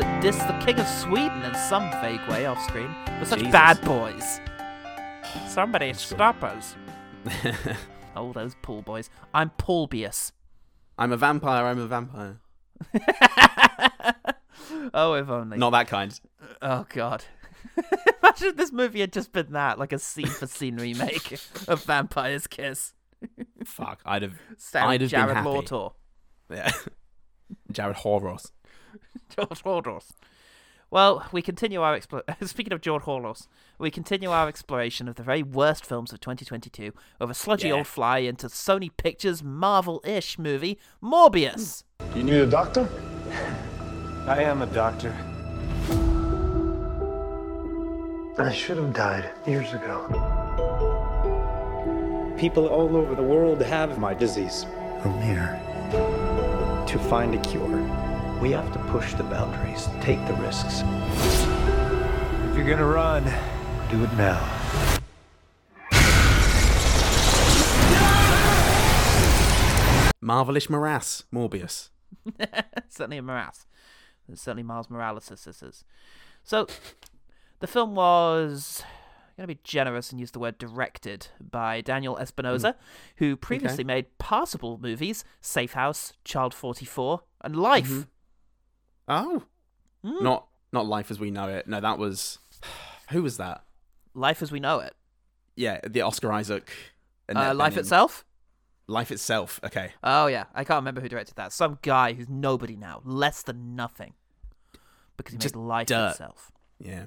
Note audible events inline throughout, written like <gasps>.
that diss the King of Sweden in some vague way off screen. We're such Jesus. bad boys. Somebody stop us. <laughs> Oh, those pool boys. I'm Paulbius. I'm a vampire. I'm a vampire. <laughs> oh, if only. Not that kind. Oh, God. <laughs> Imagine if this movie had just been that, like a scene for scene remake of Vampire's Kiss. Fuck. I'd have. I'd have been Jared happy. Lawtor. Yeah. Jared Horros. <laughs> George Horlos. Well, we continue our explo- <laughs> speaking of George Horlos, we continue our exploration of the very worst films of 2022 of a sludgy Yeah. old fly into Sony Pictures Marvel-ish movie Morbius. You need a doctor? I am a doctor. I should have died years ago. People all over the world have my disease. I'm here. To find a cure, We have to push the boundaries, take the risks. if you're gonna run, Do it now. Marvelish morass. Morbius. <laughs> certainly a morass. There's certainly Miles Morales' sisters. So, the film was going to be generous and use the word directed by Daniel Espinosa, hmm. who previously made passable movies Safe House, Child 44, and Life. Mm-hmm. Oh. Hmm. Not not life as we know it. No, that was. <sighs> Who was that? Life as we know it. Yeah, the Oscar Isaac. Uh, Life itself? Life itself. Okay. Oh, yeah. I can't remember who directed that. Some guy who's nobody now. Less than nothing. Because he Just made Life dirt. itself. Yeah.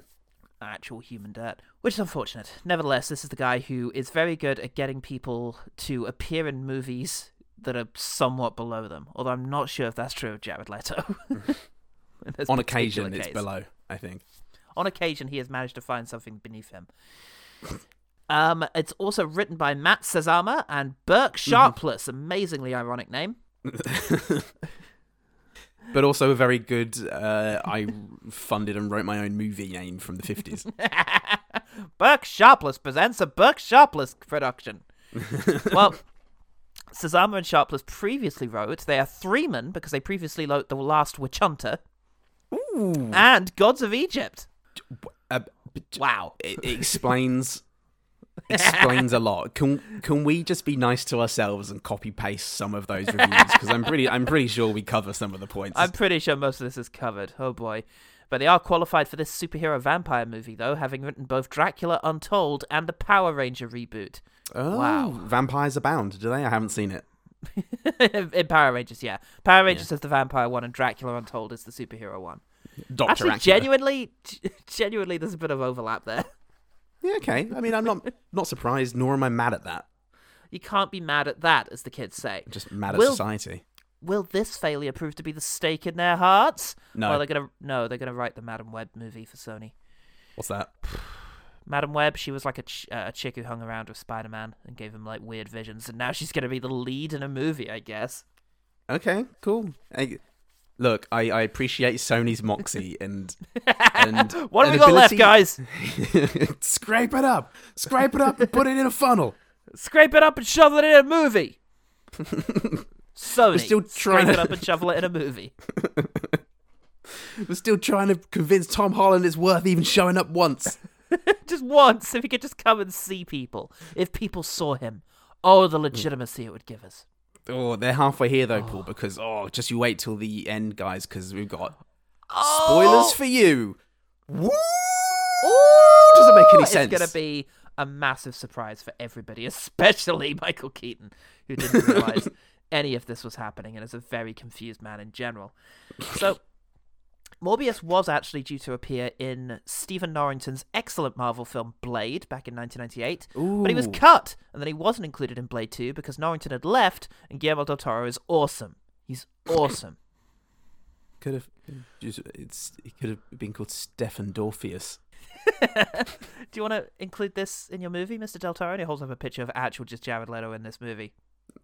actual human dirt, which is unfortunate. Nevertheless, this is the guy who is very good at getting people to appear in movies that are somewhat below them. Although I'm not sure if that's true of Jared Leto. <laughs> <laughs> On occasion, it's below. I think. On occasion, he has managed to find something beneath him. Um, it's also written by Matt Sazama and Burk Mm-hmm. Sharpless. Amazingly ironic name. <laughs> But also a very good. Uh, I funded and wrote my own movie name from the fifties. <laughs> Burk Sharpless presents a Burk Sharpless production. well, Sazama and Sharpless previously wrote they are three men because they previously wrote The Last Witch Hunter and Gods of Egypt. uh, Wow. it, it explains explains a lot. Can can we just be nice to ourselves and copy paste some of those reviews? Because I'm pretty I'm pretty sure we cover some of the points. I'm pretty sure most of this is covered. Oh boy. But they are qualified for this superhero vampire movie, though, having written both Dracula Untold and the Power Ranger reboot. oh, wow. vampires abound. Do they? I haven't seen it. <laughs> In Power Rangers, yeah. Power Rangers is the vampire one, and Dracula Untold is the superhero one. Doctor Actually, Acula. genuinely, <laughs> genuinely, there's a bit of overlap there. Yeah, okay. I mean, I'm not <laughs> not surprised, nor am I mad at that. You can't be mad at that, as the kids say. I'm just mad at Will- society. Will this failure prove to be the stake in their hearts? No. Or they're gonna no, they're gonna write the Madam Web movie for Sony. What's that? Madam Web, she was like a, ch- uh, a chick who hung around with Spider Man and gave him like weird visions, and now she's gonna be the lead in a movie, I guess. Okay, cool. I, look, I, I appreciate Sony's moxie and and <laughs> What have we got left, guys? <laughs> Scrape it up, scrape it up, and put it in a funnel. Scrape it up and shovel it in a movie. Sony, still scrape trying it to- up and shovel it in a movie. <laughs> We're still trying to convince Tom Holland it's worth even showing up once. just once, if he could just come and see people, if people saw him, oh, the legitimacy it would give us. Oh, they're halfway here though, Paul. Oh. Because oh, just you wait till the end, guys, because we've got Oh! spoilers for you. Woo! Doesn't make any sense. It's gonna be a massive surprise for everybody, <laughs> especially Michael Keaton, who didn't realize <laughs> any of this was happening and is a very confused man in general. So. Morbius was actually due to appear in Stephen Norrington's excellent Marvel film Blade back in 1998, but he was cut, and then he wasn't included in Blade 2 because Norrington had left, and Guillermo del Toro is awesome. He's <coughs> awesome. Could have just it's it could have been called Stefan Dorpheus. <laughs> Do you want to include this in your movie, Mr. Del Toro? And he holds up a picture of actual just Jared Leto in this movie.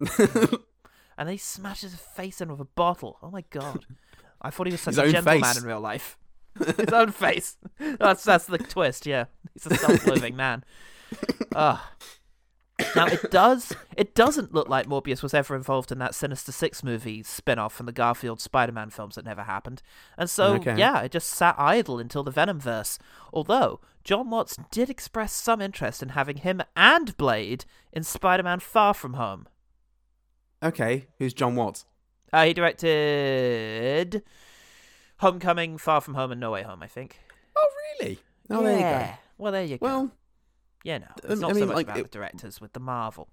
<laughs> and then he smashes his face in with a bottle. Oh my god. <laughs> I thought he was such His a gentleman face. in real life. <laughs> his own face. That's that's the twist, yeah. He's a self loathing man. Ugh. now it does it doesn't look like Morbius was ever involved in that Sinister Six movie spin-off from the Garfield Spider-Man films that never happened. And so Okay. yeah, it just sat idle until the Venom verse. Although John Watts did express some interest in having him and Blade in Spider-Man Far From Home. Okay, who's John Watts? Uh, he directed Homecoming, Far From Home, and No Way Home, I think. Oh, really? Oh, there you yeah. Well, there you go. go. Well, yeah, no, it's um, not I so much like, about it- the directors with the Marvel.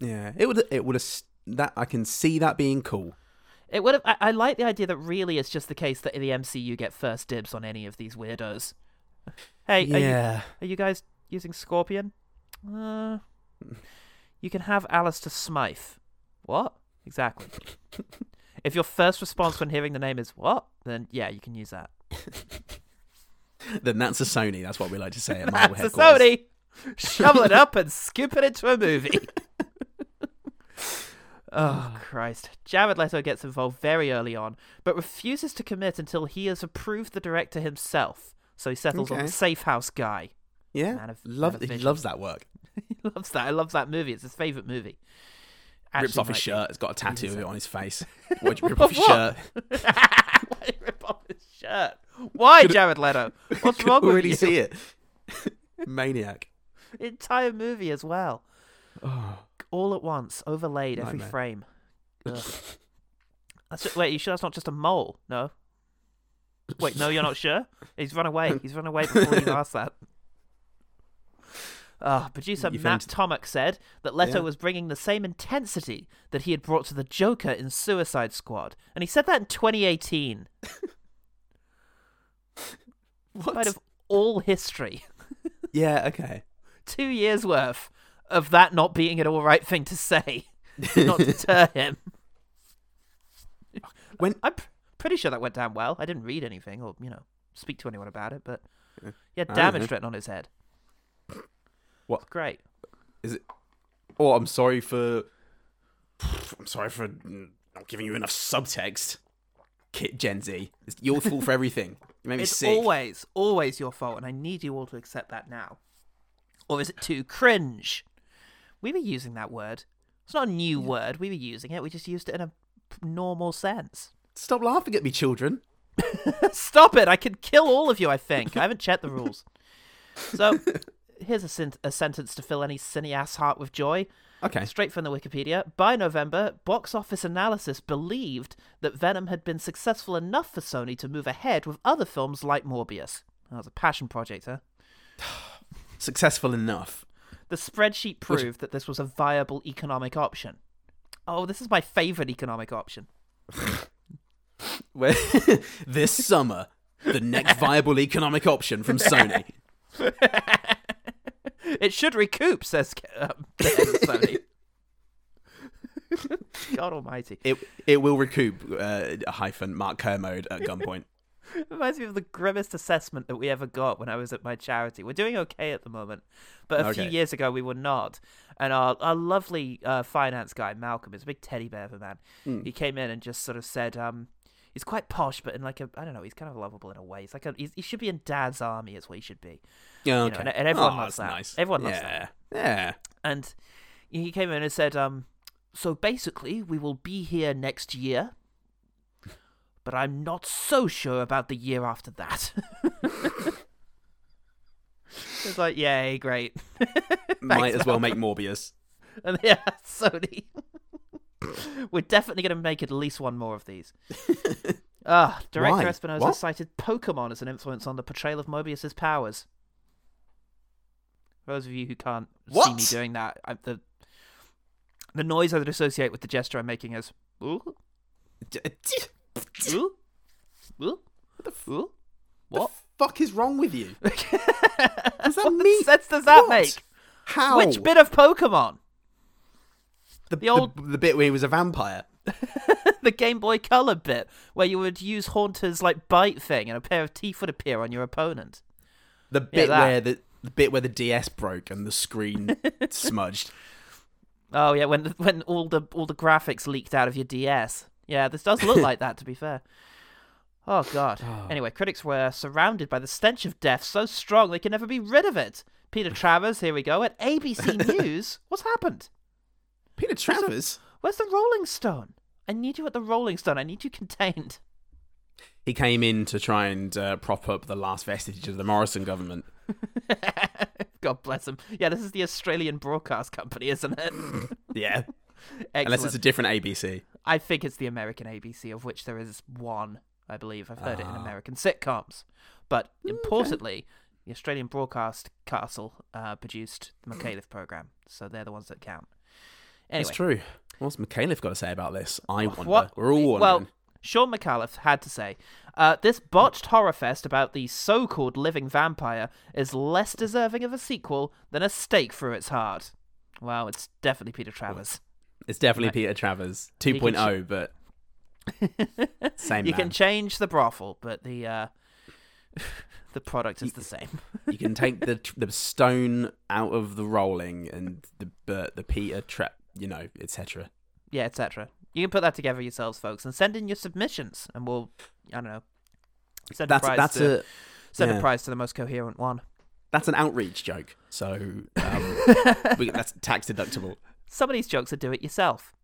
yeah, it would it would have that I can see that being cool. It would have. I, I like the idea that really it's just the case that in the MCU get first dibs on any of these weirdos. Hey, are you, yeah, are you guys using Scorpion? Uh, <laughs> you can have Alistair Smythe. What? Exactly. <laughs> if your first response when hearing the name is what, then yeah, you can use that. <laughs> then that's a Sony. That's what we like to say at <laughs> Marvel That's a. Sony. <laughs> Shovel it up and scoop it into a movie. oh Christ! Jared Leto gets involved very early on, but refuses to commit until he has approved the director himself. So he settles on Okay. the Safe House guy. Yeah, Man of- love man of he loves that work. he loves that. I love that movie. It's his favorite movie. Rips off his shirt. It's got a tattoo of it on his face. <laughs> <laughs> <laughs> Why'd you rip off his shirt? Why rip off his shirt? Why, Jared Leto? What's wrong with you? see it. Maniac. Entire movie as well. Oh, all at once, overlaid every Nightmare. frame. That's ju- wait, you sure that's not just a mole? No. Wait, no, you're not sure. He's run away. He's run away before you asked that. Ah, producer You Matt found- Tolmach said that Leto Yeah. was bringing the same intensity that he had brought to the Joker in Suicide Squad, and he said that in 2018. <laughs> what? Out of all history, <laughs> Yeah, okay. two years worth of that not being an all right thing to say, <laughs> not deter him. When I'm pretty sure that went down well. I didn't read anything or, you know, speak to anyone about it, but he had I don't damage written on his head. What? Great. is it? Oh, I'm sorry for. I'm sorry for not giving you enough subtext. Kit Gen Z, it's your <laughs> fault for everything. You made me It's sick. always, always your fault, and I need you all to accept that now. Or is it too cringe? We were using that word. It's not a new word. We were using it. We just used it in a normal sense. Stop laughing at me, children. <laughs> Stop it! I could kill all of you. I think I haven't checked the rules. So, <laughs> here's a, sen- a sentence to fill any cineast's heart with joy. Okay. Straight from the Wikipedia. By November, box office analysis believed that Venom had been successful enough for Sony to move ahead with other films like Morbius. That was a passion project, huh? <sighs> Successful enough. The spreadsheet proved that this was a viable economic option. Oh, this is my favorite economic option. <laughs> Where <laughs> this summer, the next viable economic option from <laughs> Sony. It should recoup, says um, of Sony. <laughs> God Almighty! It it will recoup uh, hyphen Mark Kermode at gunpoint. It <laughs> reminds me of the grimmest assessment that we ever got when I was at my charity. We're doing okay at the moment, but a few years ago we were not. And our, our lovely uh, finance guy, Malcolm, is a big teddy bear of a man. Hmm. He came in and just sort of said, um, he's quite posh, but in like a, I don't know, he's kind of lovable in a way. He's like a, he's, he should be in Dad's army, is what he should be. Yeah, know, and- and everyone Oh, loves that. Nice. Everyone loves yeah. that. Yeah. And he came in and said, um, so basically, we will be here next year, but I'm not so sure about the year after that. <laughs> it's like, yay, great. <laughs> Might as well make Morbius. <laughs> And yeah, Sony. <laughs> We're definitely going to make at least one more of these. <laughs> Ah, director Why? Espinosa What? cited Pokemon as an influence on the portrayal of Morbius's powers. For those of you who can't see me doing that, I, the the noise I would associate with the gesture I'm making is ooh, <laughs> ooh, ooh, ooh. What? fuck is wrong with you? what that mean? sense does that What? make? How? Which bit of Pokemon? The, the old- the, the bit where he was a vampire. <laughs> the Game Boy Color bit, where you would use Haunter's like bite thing, and a pair of teeth would appear on your opponent. The bit that. where the the bit where the DS broke and the screen <laughs> smudged. Oh yeah, when when all the all the graphics leaked out of your DS. Yeah, this does look <laughs> like that. To be fair. Oh god. <sighs> Ah. Anyway, critics were surrounded by the stench of death so strong they could never be rid of it. Peter Travers, here we go at ABC News. What's happened? Peter Travers. Where's the Rolling Stone? I need you at the Rolling Stone. I need you contained. He came in to try and uh, prop up the last vestige of the Morrison government. <laughs> God bless him. Yeah, this is the Australian Broadcast Company, isn't it? <laughs> Yeah. Excellent. Unless it's a different ABC. I think it's the American ABC, of which there is one, I believe. I've heard it in Ah. American sitcoms. But importantly, the Australian Broadcast Castle uh, produced the Micallef program, so they're the ones that count. Anyway, That's true. What's Micallef got to say about this? I wonder. What? We're all wondering. Well, Shaun Micallef had to say, uh, this botched horror fest about the so-called living vampire is less deserving of a sequel than a stake through its heart. Wow, it's definitely Peter Travers. it's definitely Right. Peter Travers He can 2.0, but <laughs> same you man. can change the brothel, but the uh, <laughs> the product is the same. you can take the <laughs> the stone out of the rolling and the but the Peter trap, you know, etc. yeah, etc. You can put that together yourselves, folks, and send in your submissions, and we'll, I don't know, send That's a prize that's to, a send a prize to the most coherent one. that's an outreach joke. So um, <laughs> that's tax deductible. Some of these jokes are do it yourself.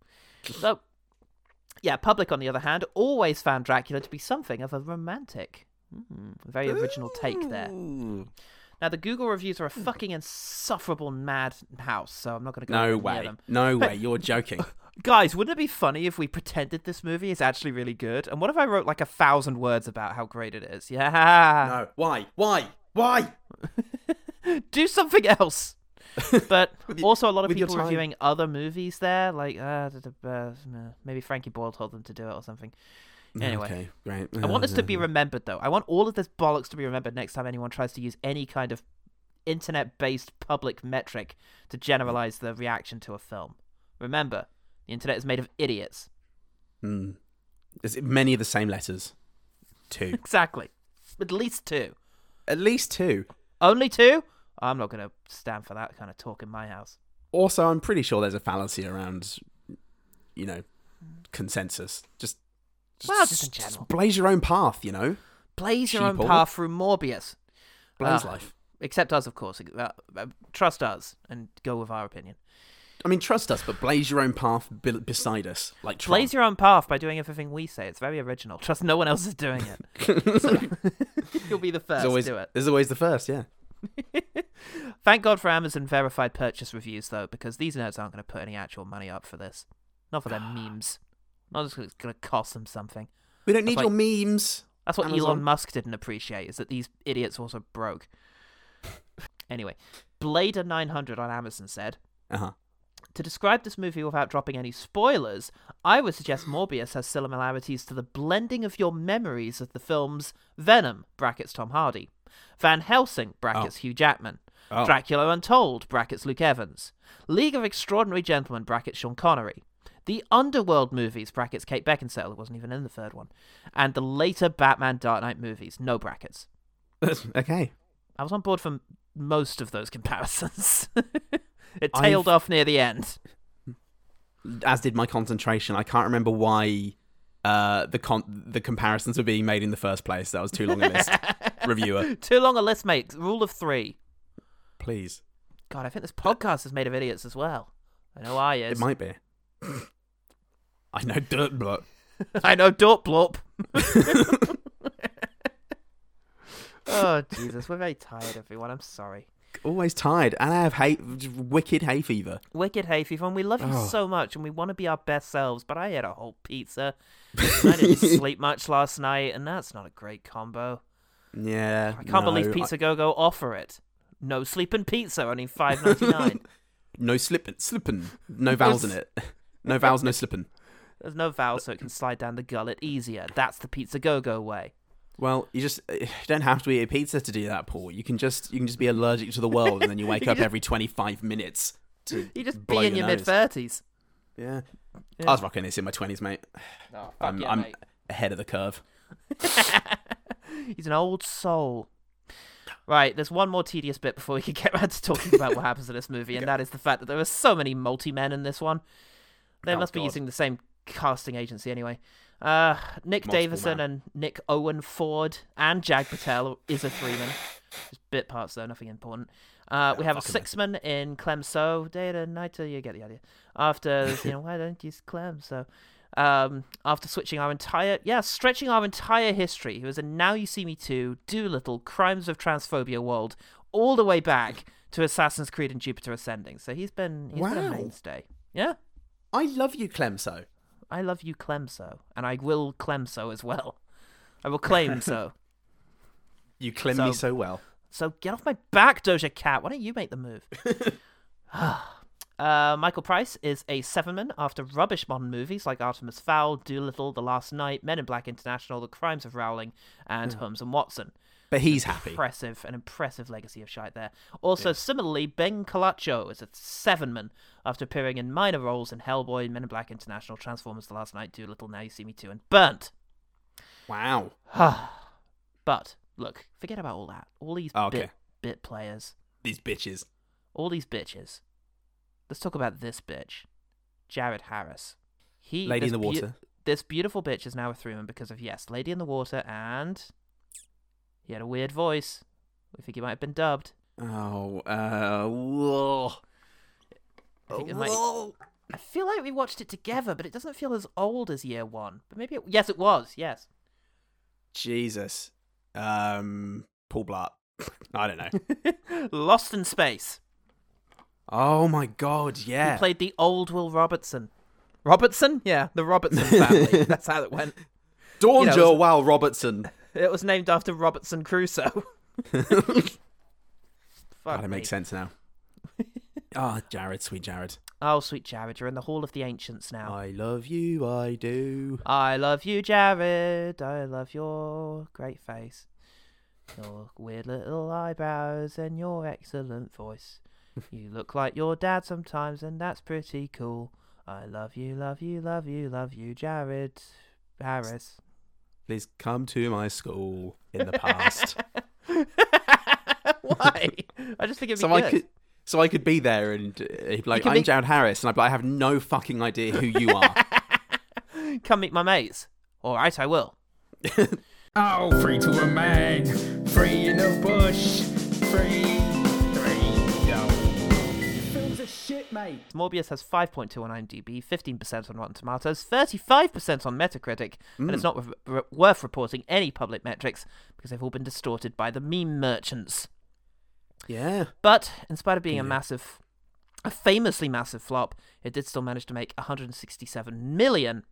So, yeah, public, on the other hand, always found Dracula to be something of a romantic. Mm, very original take there. Now, the Google reviews are a fucking insufferable madhouse, so I'm not going to go No way. them. No way. You're joking. <laughs> Guys, wouldn't it be funny if we pretended this movie is actually really good? And what if I wrote like a thousand words about how great it is? Yeah. No. Why? Why? Why? <laughs> Do something else. <laughs> But also, a lot of people reviewing other movies there, like uh, maybe Frankie Boyle told them to do it or something. Anyway. Okay, great. I want this to be remembered, though. I want all of this bollocks to be remembered next time anyone tries to use any kind of internet-based public metric to generalize the reaction to a film. Remember, the internet is made of idiots. Mm. There's many of the same letters. Two. <laughs> Exactly. At least two. At least two. Only two? I'm not going to stand for that kind of talk in my house. Also, I'm pretty sure there's a fallacy around, you know, consensus. Just, Well, just in general. blaze your own path. You know, Blaze your own path through Morbius. blaze Ah, life. Except us, of course. Uh, uh, trust us and go with our opinion. I mean, trust us, but blaze your own path be- beside us, like Tron. Blaze your own path by doing everything we say. It's very original. <laughs> Trust no one else is doing it. <laughs> So, <laughs> you'll be the first There's always, do it. there's always the first, yeah. Thank God for Amazon verified purchase reviews, though, because these nerds aren't going to put any actual money up for this. Not for their <sighs> memes. Not just it's going to cost them something. We don't need That's your memes. That's what Amazon. Elon Musk didn't appreciate, is that these idiots also broke. <laughs> anyway, Blader 900 on Amazon said, Uh huh. To describe this movie without dropping any spoilers, I would suggest Morbius has similarities to the blending of your memories of the films Venom (brackets Tom Hardy), Van Helsing (brackets Hugh Jackman), Oh. Dracula Untold (brackets Luke Evans), League of Extraordinary Gentlemen (brackets Sean Connery), the Underworld movies (brackets Kate Beckinsale, wasn't even in the third one), and the later Batman Dark Knight movies (no brackets). <laughs> okay. I was on board for most of those comparisons. <laughs> it I've- tailed off near the end. As did my concentration. I can't remember why uh, the con- the comparisons were being made in the first place. That was too long a list. <laughs> Reviewer, Too long a list, mate. Rule of three. please. God, I think this podcast is made of idiots as well. I know I is. It might be. I know dirt blood. <laughs> I know Dorp Blorp. <laughs> oh, Jesus. We're very tired, everyone. I'm sorry. Always tired, and I have hay- wicked hay fever. Wicked Hay Fever, and we love you Oh. so much, and we want to be our best selves, but I ate a whole pizza. I didn't <laughs> sleep much last night, and that's not a great combo. Yeah, I can't believe no, Pizza Go Go offer it. No sleeping pizza, only five ninety nine. No slipping, slipping. No vowels in it. No vowels, no slipping. There's no vowel, so it can slide down the gullet easier. That's the Pizza Go Go way. Well, you just <sighs> you don't have to eat a pizza to do that, Paul. You can just you can just be allergic to the world, and then you <laughs> wake You up just- every twenty five minutes to <laughs> You just blow be in your nose. mid thirties. Yeah. Yeah. I was rocking this in my twenties, mate. <sighs> Oh, I'm, I'm ahead of the curve. <laughs> He's an old soul. Right, there's one more tedious bit before we can get around to talking about what happens in this movie, and that is the fact that there are so many multi-men in this one. They Oh, must be God. using the same casting agency anyway. Uh, Nick Multiple Davison man. and Nick Owen Ford and Jag Patel is a Freeman. Just bit parts though, nothing important. Uh, we have a six man in Clem So. Day to night, to- you get the idea. After <laughs> you know, why don't you Clemso? Um, after switching our entire, yeah, stretching our entire history, he was in Now You See Me Too, Dolittle, Crimes of Transphobia World, all the way back to Assassin's Creed and Jupiter Ascending. So he's been he's been a Wow. mainstay. Yeah, I love you, Clem So. I love you, Clem So, and I will Clemso as well. I will claim so. <laughs> You clem me So- so well. So get off my back, Doja Cat. Why don't you make the move? <laughs> <sighs> uh, Michael Price is a sevenman after rubbish modern movies like Artemis Fowl, Dolittle, The Last Knight, Men in Black International, The Crimes of Rowling, and Holmes and Watson. But he's happy. Impressive, an impressive legacy of shite there. Also, similarly, Ben Colacho is a seven-man after appearing in minor roles in Hellboy, Men in Black International, Transformers, The Last Knight, Dolittle, Now You See Me Too, and Burnt. Wow. <sighs> but look, forget about all that. All these Oh, okay. bit bit players. These bitches. all these bitches. Let's talk about this bitch, Jared Harris. He Lady in the Water. this beautiful bitch is now a three man because of yes, Lady in the Water, and he had a weird voice. We think he might have been dubbed. Oh, uh, whoa. I think it might- Whoa. I feel like we watched it together, but it doesn't feel as old as year one. But maybe it, yes, it was. Yes, Jesus. Um, Paul Blart. I don't know. <laughs> Lost in Space. oh my god, yeah. He played the old Will Robertson. Robertson? Yeah, the Robertson family. <laughs> That's how it went. Dawn you know, Joe was- Robertson. <laughs> It was named after Robertson Crusoe. <laughs> Fuck God, it me. makes sense now. <laughs> Ah, Jared, sweet Jared. Oh, sweet Jared, you're in the Hall of the Ancients now. I love you, I do. I love you, Jared. I love your great face, your weird little eyebrows, and your excellent voice. you look like your dad sometimes, and that's pretty cool. I love you, love you, love you, love you, Jared Harris. Please come to my school in the past. <laughs> Why? I just think it'd be so good. I could so I could be there and uh, he'd be like, I'm be- Jared Harris, and I'd be like, I have no fucking idea who you are. <laughs> Come meet my mates. All right, I will. <laughs> Oh, free to a man, free in the bush, free, free, mate. Morbius has 5.2 on IMDb, 15% on Rotten Tomatoes, 35% on Metacritic, and it's mm. not re- re- worth reporting any public metrics because they've all been distorted by the meme merchants. yeah. But in spite of being a massive, a famously massive flop, it did still manage to make 167 million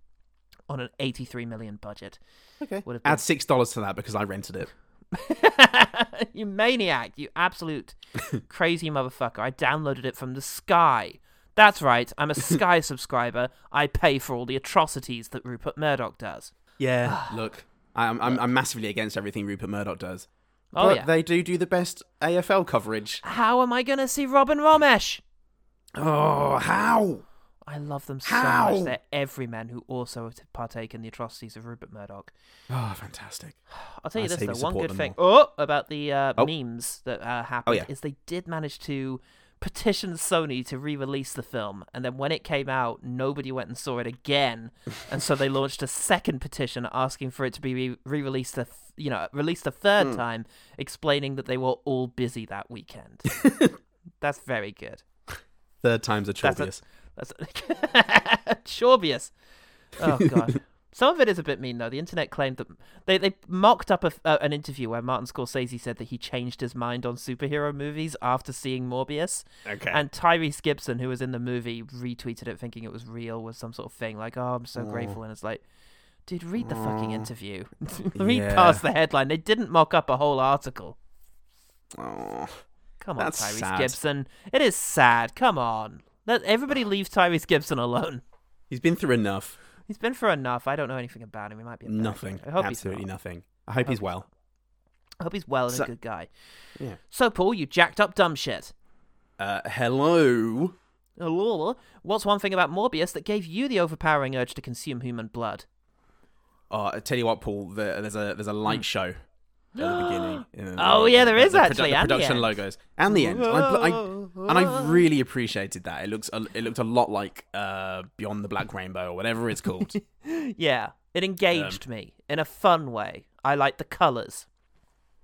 on an 83 million budget. Okay. Would have been- Add six dollars to that because I rented it. <laughs> you maniac, you absolute <laughs> crazy motherfucker. I downloaded it from the Sky. That's right, I'm a <laughs> Sky subscriber. I pay for all the atrocities that Rupert Murdoch does. Yeah. Ah. Look, I'm, I'm I'm massively against everything Rupert Murdoch does. Oh, but yeah. they do do the best AFL coverage. How am I going to see Robin Romesh? Oh, how? I love them so much. They're everymen who also partake in the atrocities of Rupert Murdoch. Oh, fantastic. <sighs> I'll tell you I this though, one good thing more. oh, about the uh, Oh. memes that uh, happened yeah. is they did manage to petition Sony to re-release the film, and then when it came out, nobody went and saw it again, <laughs> and so they launched a second petition asking for it to be re- re-released, th- you know, released a third Hmm. time, explaining that they were all busy that weekend. <laughs> That's very good. Third time's a That's a- Chorbius. That's <laughs> Chorbius. Oh god. <laughs> Some of it is a bit mean though. The internet claimed that they they mocked up a, uh, an interview where Martin Scorsese said that he changed his mind on superhero movies after seeing Morbius. Okay. And Tyrese Gibson, who was in the movie, retweeted it thinking it was real, was some sort of thing like, "Oh, I'm so grateful," and it's like. Dude, read the fucking interview. <laughs> read Yeah. past the headline. They didn't mock up a whole article. oh. Come on, Tyrese sad. Gibson. It is sad. Come on. Let everybody <sighs> leave Tyrese Gibson alone. He's been through enough. He's been through enough. I don't know anything about him. He might be a Nothing. I hope Absolutely he's not. nothing. I hope he's he's well. I hope he's well and So- a good guy. Yeah. So, Paul, you jacked up dumb shit. Uh, hello. Hello. What's one thing about Morbius that gave you the overpowering urge to consume human blood? Oh, I tell you what, Paul. The, there's a there's a light show at the beginning. <gasps> Oh, the- yeah, there is the- the produ- actually, the and the production end. logos and the end. And I, I- and I really appreciated that. It looks a, it looked a lot like uh, Beyond the Black Rainbow or whatever it's called. <laughs> Yeah, it Um, engaged me in a fun way. I like the colours.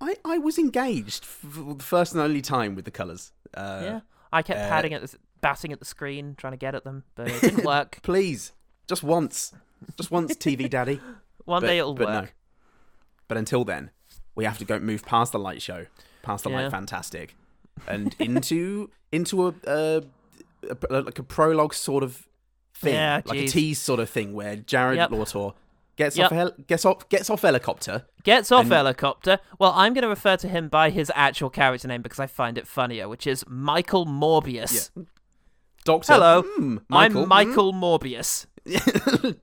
I, I was engaged for the first and only time with the colours. Uh, yeah, I kept uh, patting at the, batting at the screen, trying to get at them, but it didn't <laughs> work. Please, just once, just once, TV <laughs> Daddy. One But- day it'll but work. No. But until then, we have to go move past the light show, past the Yeah. light fantastic, and <laughs> into into a, a, a like a prologue sort of thing, Yeah, like a tease sort of thing, where Jared Yep. Lawtor gets Yep. off hel- gets off gets off helicopter. Gets off And- helicopter. Well, I'm going to refer to him by his actual character name because I find it funnier, which is Michael Morbius. Doctor, Hello, hmm, Michael, I'm Michael Morbius. <laughs>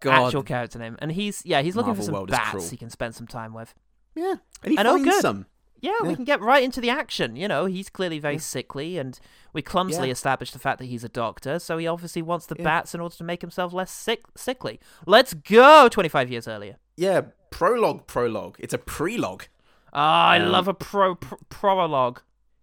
God, Actual character name, and he's yeah, he's looking Marvel for some world is bats cruel. he can spend some time with. yeah, and he know, finds good. some. Yeah, we Yeah. can get right into the action. You know, he's clearly very sickly, and we clumsily Yeah. established the fact that he's a doctor, so he obviously wants the Yeah. bats in order to make himself less sick sickly. Let's go 25 years earlier. Yeah, prologue, prologue. It's a prelogue. Ah, I Um, love a pro, pro prologue.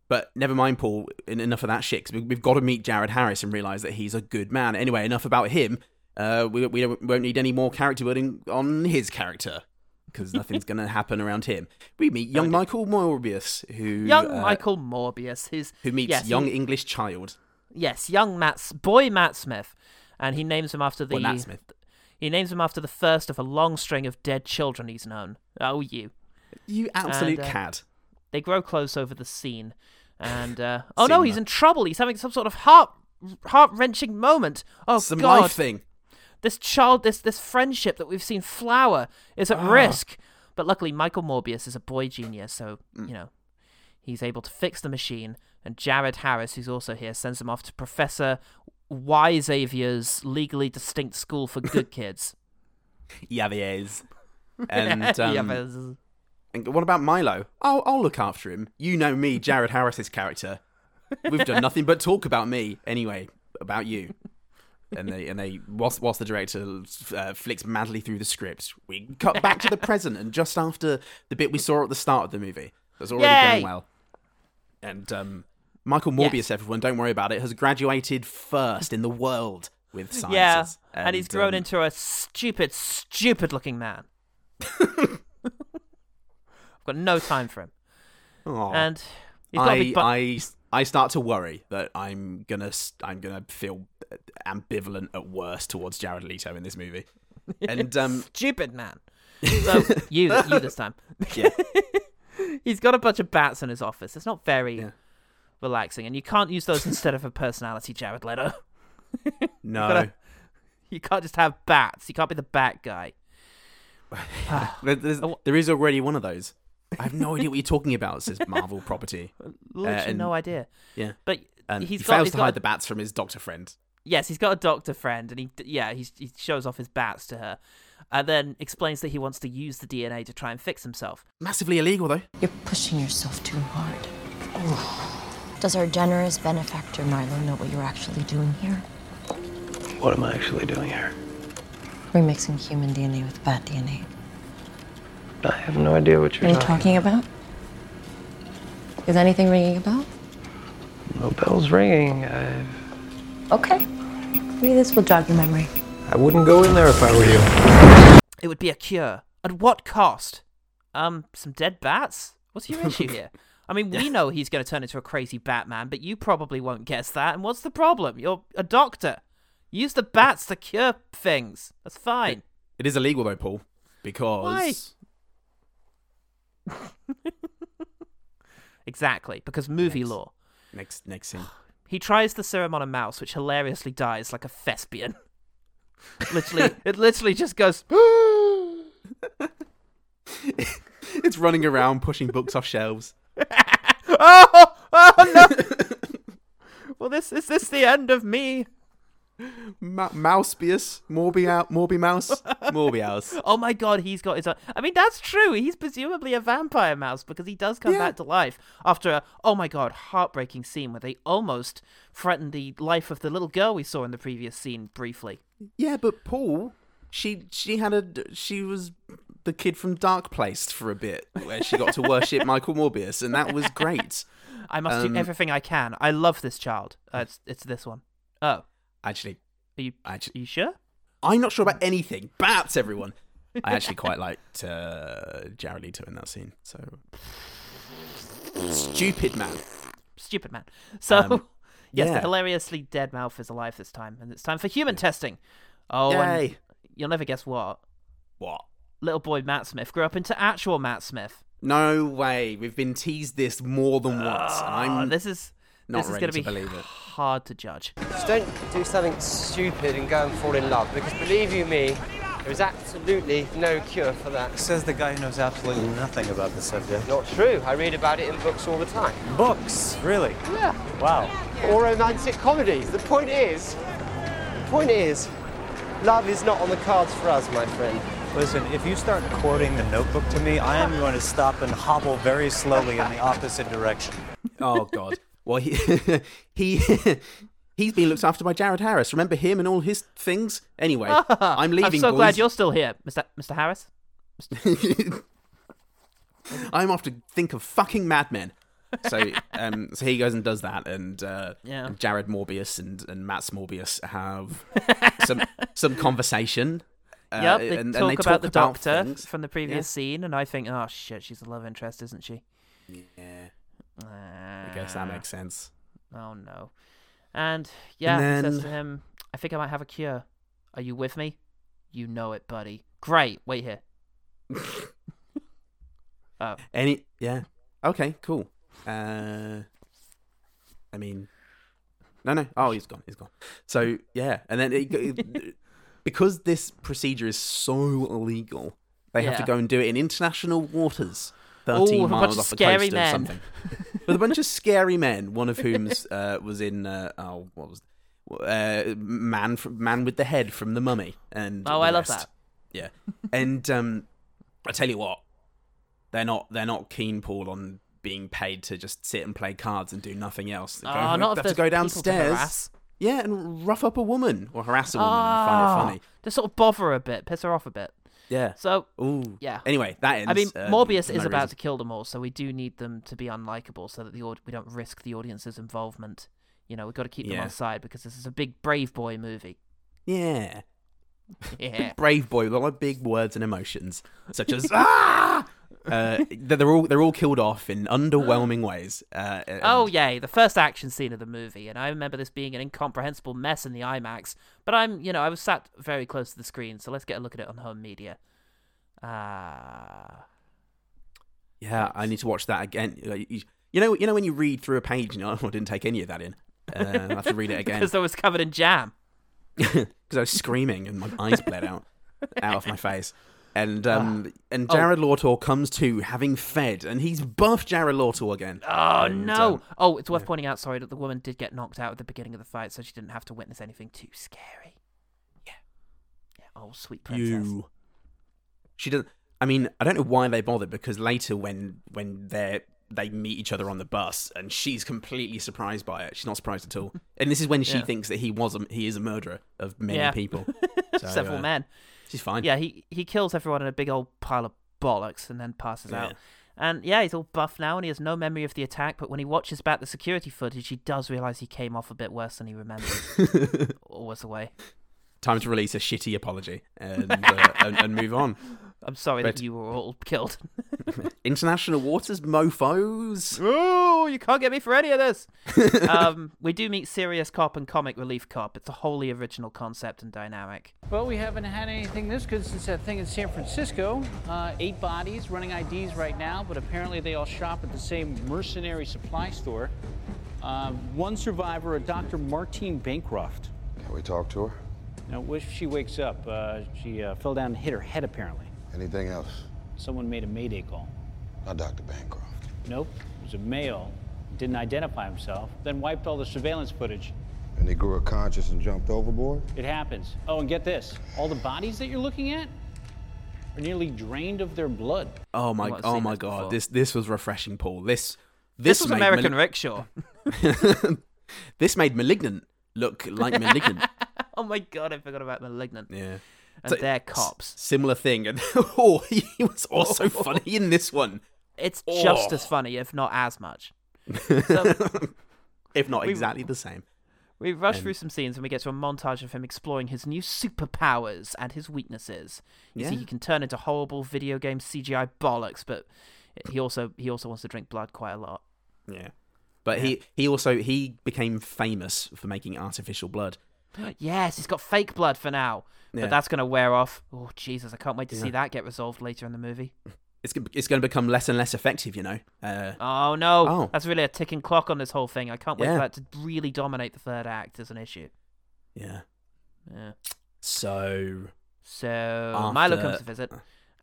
But never mind, Paul. en- Enough of that shit. 'cause we, we've got to meet Jared Harris and realize that he's a good man. Anyway, enough about him. Uh, we we won't need any more character building on his character because nothing's <laughs> going to happen around him. We meet young Michael Morbius, who Young uh, Michael Morbius, who's who meets yes, he- young English child. yes, young Matt, boy Matt Smith, and he names him after the Or Nat Smith. he names him after the first of a long string of dead children he's known. Oh, you. You absolute And, uh, cad. They grow close over the scene, and uh, <laughs> oh no, he's in trouble. He's having some sort of heart heart wrenching moment. Oh Some God, life thing. This child, this this friendship that we've seen flower is Ah. at risk. But luckily, Michael Morbius is a boy genius, so Mm. you know he's able to fix the machine. And Jared Harris, who's also here, sends him off to Professor Y Xavier's legally distinct school for good <laughs> kids. Is. <laughs> And um, And what about Milo? I'll, I'll look after him. You know me, Jared Harris's character. We've done <laughs> nothing but talk about me. Anyway, about you. And they and they whilst whilst the director uh, flicks madly through the script, we cut back to the <laughs> present and just after the bit we saw at the start of the movie. That's already Yay! going well. And um, Michael Morbius, Yes. everyone, don't worry about it, has graduated first in the world with <laughs> sciences. yeah, and, he's grown um, into a stupid, stupid looking man. <laughs> I've got no time for him. aw. And he's got I, big bu- I start to worry that I'm gonna I'm gonna feel ambivalent at worst towards Jared Leto in this movie. <laughs> And um stupid man. <laughs> So you, you this time. yeah, <laughs> He's got a bunch of bats in his office. It's not very Yeah. relaxing, and you can't use those instead of a personality, Jared Leto. no, gotta- You can't just have bats. You can't be the bat guy. There's- Oh. there is already one of those. I have no idea what you're talking about. Says <laughs> Marvel property. Literally uh, and- no idea. Yeah, But and he's he got, fails he's to got hide a- the bats from his doctor friend. Yes, he's got a doctor friend, and he yeah he's, he shows off his bats to her, and then explains that he wants to use the DNA to try and fix himself. Massively illegal though. You're pushing yourself too hard. Does our generous benefactor Milo know what you're actually doing here? What am I actually doing here? Remixing human DNA with bat DNA. I have no idea what What you're are you talking. talking about? Is anything ringing a bell? No bells ringing. I Okay. Maybe this will jog your memory. I wouldn't go in there if I were you. It would be a cure. At what cost? Um, some dead bats? What's your issue here? I mean, we <laughs> know he's going to turn into a crazy Batman, but you probably won't guess that. And what's the problem? You're a doctor. Use the bats to cure things. That's fine. It is illegal though, Paul, because <laughs> Exactly, because movie Next. law. next next scene. <sighs> He tries the serum on a mouse, which hilariously dies like a thespian. <laughs> literally, <laughs> it literally just goes. it's running around pushing books off shelves. oh, oh no! well, this is this the end of me? Ma- Mousebius, Morbi, Morbi Mouse, <laughs> Morbius. Oh my god, he's got his own. I mean, that's true. He's presumably a vampire mouse because he does come Yeah. back to life after a, oh my god, heartbreaking scene where they almost threatened the life of the little girl we saw in the previous scene briefly. Yeah, but Paul, she she had a she was the kid from Dark Place for a bit, where she got to worship <laughs> Michael Morbius, and that was great. I must Um, do everything I can. I love this child. Uh, it's, it's this one. Oh, Actually, are you, actually, are you sure? I'm not sure about anything. Bats, everyone. I actually quite <laughs> liked uh, Jared Leto in that scene. So stupid man. Stupid man. So, Um, <laughs> yes, the hilariously dead mouth is alive this time, and it's time for human testing. Oh, Yay! you'll never guess what. What? Little boy Matt Smith grew up into actual Matt Smith. No way. We've been teased this more than once. and Ah, I'm this is not this is ready going to be believe it. hard to judge. Just don't do something stupid and go and fall in love because believe you me, there is absolutely no cure for that. Says the guy who knows absolutely nothing about the subject. Not true. I read about it in books all the time. Books, really? Yeah. Wow. Or romantic comedies. The point is, the point is, love is not on the cards for us, my friend. Listen, if you start quoting the notebook to me, I am going to stop and hobble very slowly in the opposite direction. Oh God. Well, he <laughs> he <laughs> he's been looked after by Jared Harris. Remember him and all his things. Anyway, <laughs> I'm leaving. I'm so boys. glad you're still here, Mr. Mr. Harris. I'm off to think of fucking madmen. So, um, so he goes and does that, and uh, Yeah. and Jared Morbius and, and Matt Morbius have some some conversation. Uh, yep, they, and, talk, and they about talk the about doctor things. from the previous Yeah. scene, and I think, oh shit, she's a love interest, isn't she? Yeah, I guess that makes sense. Oh no. And yeah, And he says to him, I think I might have a cure. Are you with me? You know it, buddy. Great. Wait here. <laughs> oh. Any yeah. Okay, cool. Uh I mean No no. Oh he's gone, he's gone. So yeah, and then it, it- <laughs> because this procedure is so illegal, they have to go and do it in international waters. Ooh, Thirteen with a bunch miles of off the scary coast men. or something. <laughs> With a bunch of scary men, one of whom uh, was in uh, oh what was uh, man from, man with the head from the mummy and Oh, I love that. Yeah, and um, I tell you what, they're not they're not keen, Paul, on being paid to just sit and play cards and do nothing else. They Oh, "We not have to go people to downstairs. Yeah, and rough up a woman or harass a woman and Ah, find it funny. To sort of bother her a bit, piss her off a bit. Yeah. So Ooh. yeah. Anyway, that ends. I mean, uh, Morbius is no about reason. to kill them all, so we do need them to be unlikable, so that the aud- we don't risk the audience's involvement. You know, we've got to keep them on side because this is a big brave boy movie. Yeah. <laughs> Yeah. Brave boy with a lot of big words and emotions, such as <laughs> ah. Uh, they're all they're all killed off in underwhelming ways. Uh, Oh yay, the first action scene of the movie, and I remember this being an incomprehensible mess in the IMAX. But I'm, you know, I was sat very close to the screen, so let's get a look at it on home media. Ah, Yeah, I need to watch that again. Uh, You you know, you know when you read through a page and you're like, oh, I didn't take any of that in. Uh, I have to read it <laughs> again because I was covered in jam. <laughs> because I was screaming and my eyes bled out out of my face. And um and Oh. Jared Lawtor comes to having fed, and he's buffed Jared Lawtor again. Oh And, no! um, oh, it's worth pointing out. Sorry that the woman did get knocked out at the beginning of the fight, so she didn't have to witness anything too scary. Yeah, yeah. Oh, sweet princess. you. She doesn't. I mean, I don't know why they bothered because later when when they they meet each other on the bus and she's completely surprised by it. She's not surprised at all. <laughs> And this is when she Yeah. thinks that he was a, he is a murderer of many Yeah. people. <laughs> So, Several uh, men. She's fine. Yeah, he he kills everyone in a big old pile of bollocks and then passes Yeah. out. And yeah, he's all buff now and he has no memory of the attack. But when he watches back the security footage, he does realize he came off a bit worse than he remembered. <laughs> Always away. Time to release a shitty apology and <laughs> uh, and, and move on. I'm sorry Right. that you were all killed. <laughs> International waters, mofo's. oh, you can't get me for any of this. <laughs> um, we do meet serious cop and comic relief cop. It's a wholly original concept and dynamic. Well, we haven't had anything this good since that thing in San Francisco. Uh, eight bodies running IDs right now, but apparently they all shop at the same mercenary supply store. Uh, one survivor, a Dr. Martine Bancroft. Can we talk to her? Now, if she wakes up, uh, she uh, fell down and hit her head, apparently. Anything else? Someone made a mayday call. Not Dr. Bancroft. Nope, it was a male. Didn't identify himself, then wiped all the surveillance footage. And he grew a unconscious and jumped overboard? It happens. Oh, and get this all the bodies that you're looking at are nearly drained of their blood. Oh my! Oh my this God! before. This this was refreshing, Paul. This This, this, was American Mal- Rickshaw. <laughs> this made Malignant look like Malignant. <laughs> oh my god, I forgot about Malignant. yeah. And So, they're s- cops. Similar thing, and <laughs> oh, he was also <laughs> funny in this one, It's oh. just Oh. as funny, if not as much. So <laughs> if not We- exactly the same. We rush And- through some scenes and we get to a montage of him exploring his new superpowers and his weaknesses. You see, he can turn into horrible video game CGI bollocks, but he also he also wants to drink blood quite a lot. Yeah. But he he also he became famous for making artificial blood. <gasps> Yes, he's got fake blood for now, Yeah. but that's gonna wear off. Oh Jesus, I can't wait to see that get resolved later in the movie. It's it's going to become less and less effective, you know. Uh, Oh no, Oh. that's really a ticking clock on this whole thing. I can't wait Yeah. for that to really dominate the third act as an issue. yeah. Yeah. So So Milo comes to visit,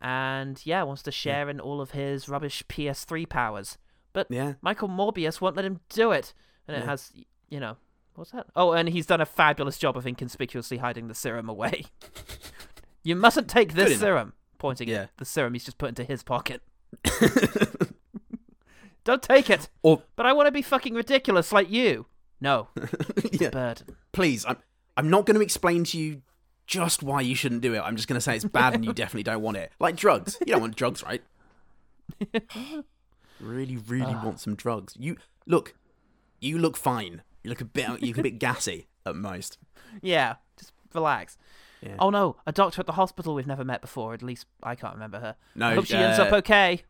and yeah, wants to share in all of his rubbish PS3 powers. But Yeah. Michael Morbius won't let him do it, and it Yeah. has, you know, what's that? Oh, and he's done a fabulous job of inconspicuously hiding the serum away. <laughs> you mustn't take this serum, pointing Yeah. at the serum he's just put into his pocket. <laughs> Don't take it. Or But I want to be fucking ridiculous like you. No, <laughs> It's yeah. burden. Please, I'm I'm not going to explain to you just why you shouldn't do it. I'm just going to say it's bad and you definitely don't want it. Like drugs. You don't want drugs, right? really, really ah. want some drugs. You look. You look fine. You look a bit. You look a bit gassy at most. Yeah, just relax. Yeah. Oh no, a doctor at the hospital we've never met before. At least I can't remember her. No, I hope she ends up uh, okay.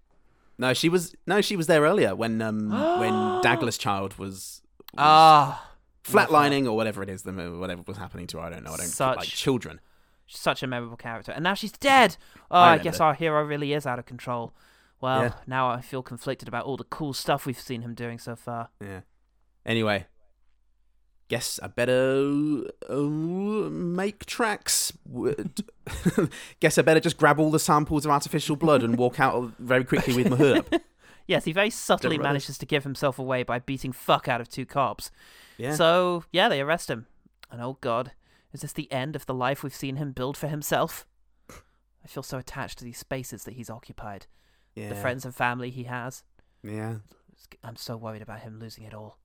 No, she was. No, she was there earlier when um when <gasps> Douglas Child was Ah, flatlining or whatever it is, the whatever was happening to her. I don't know. I don't Such- like children. such a memorable character, and now she's dead. Oh, I I, guess our hero really is out of control. Well, Yeah. now I feel conflicted about all the cool stuff we've seen him doing so far. Yeah. Anyway, guess I better uh, make tracks. <laughs> Guess I better just grab all the samples of artificial blood and walk out very quickly with my up. <laughs> Yes, he very subtly Don't manages to give himself away by beating fuck out of two cops. Yeah. So yeah, they arrest him, and oh god, is this the end of the life we've seen him build for himself? I feel so attached to these spaces that he's occupied, yeah. the friends and family he has. Yeah. I'm so worried about him losing it all.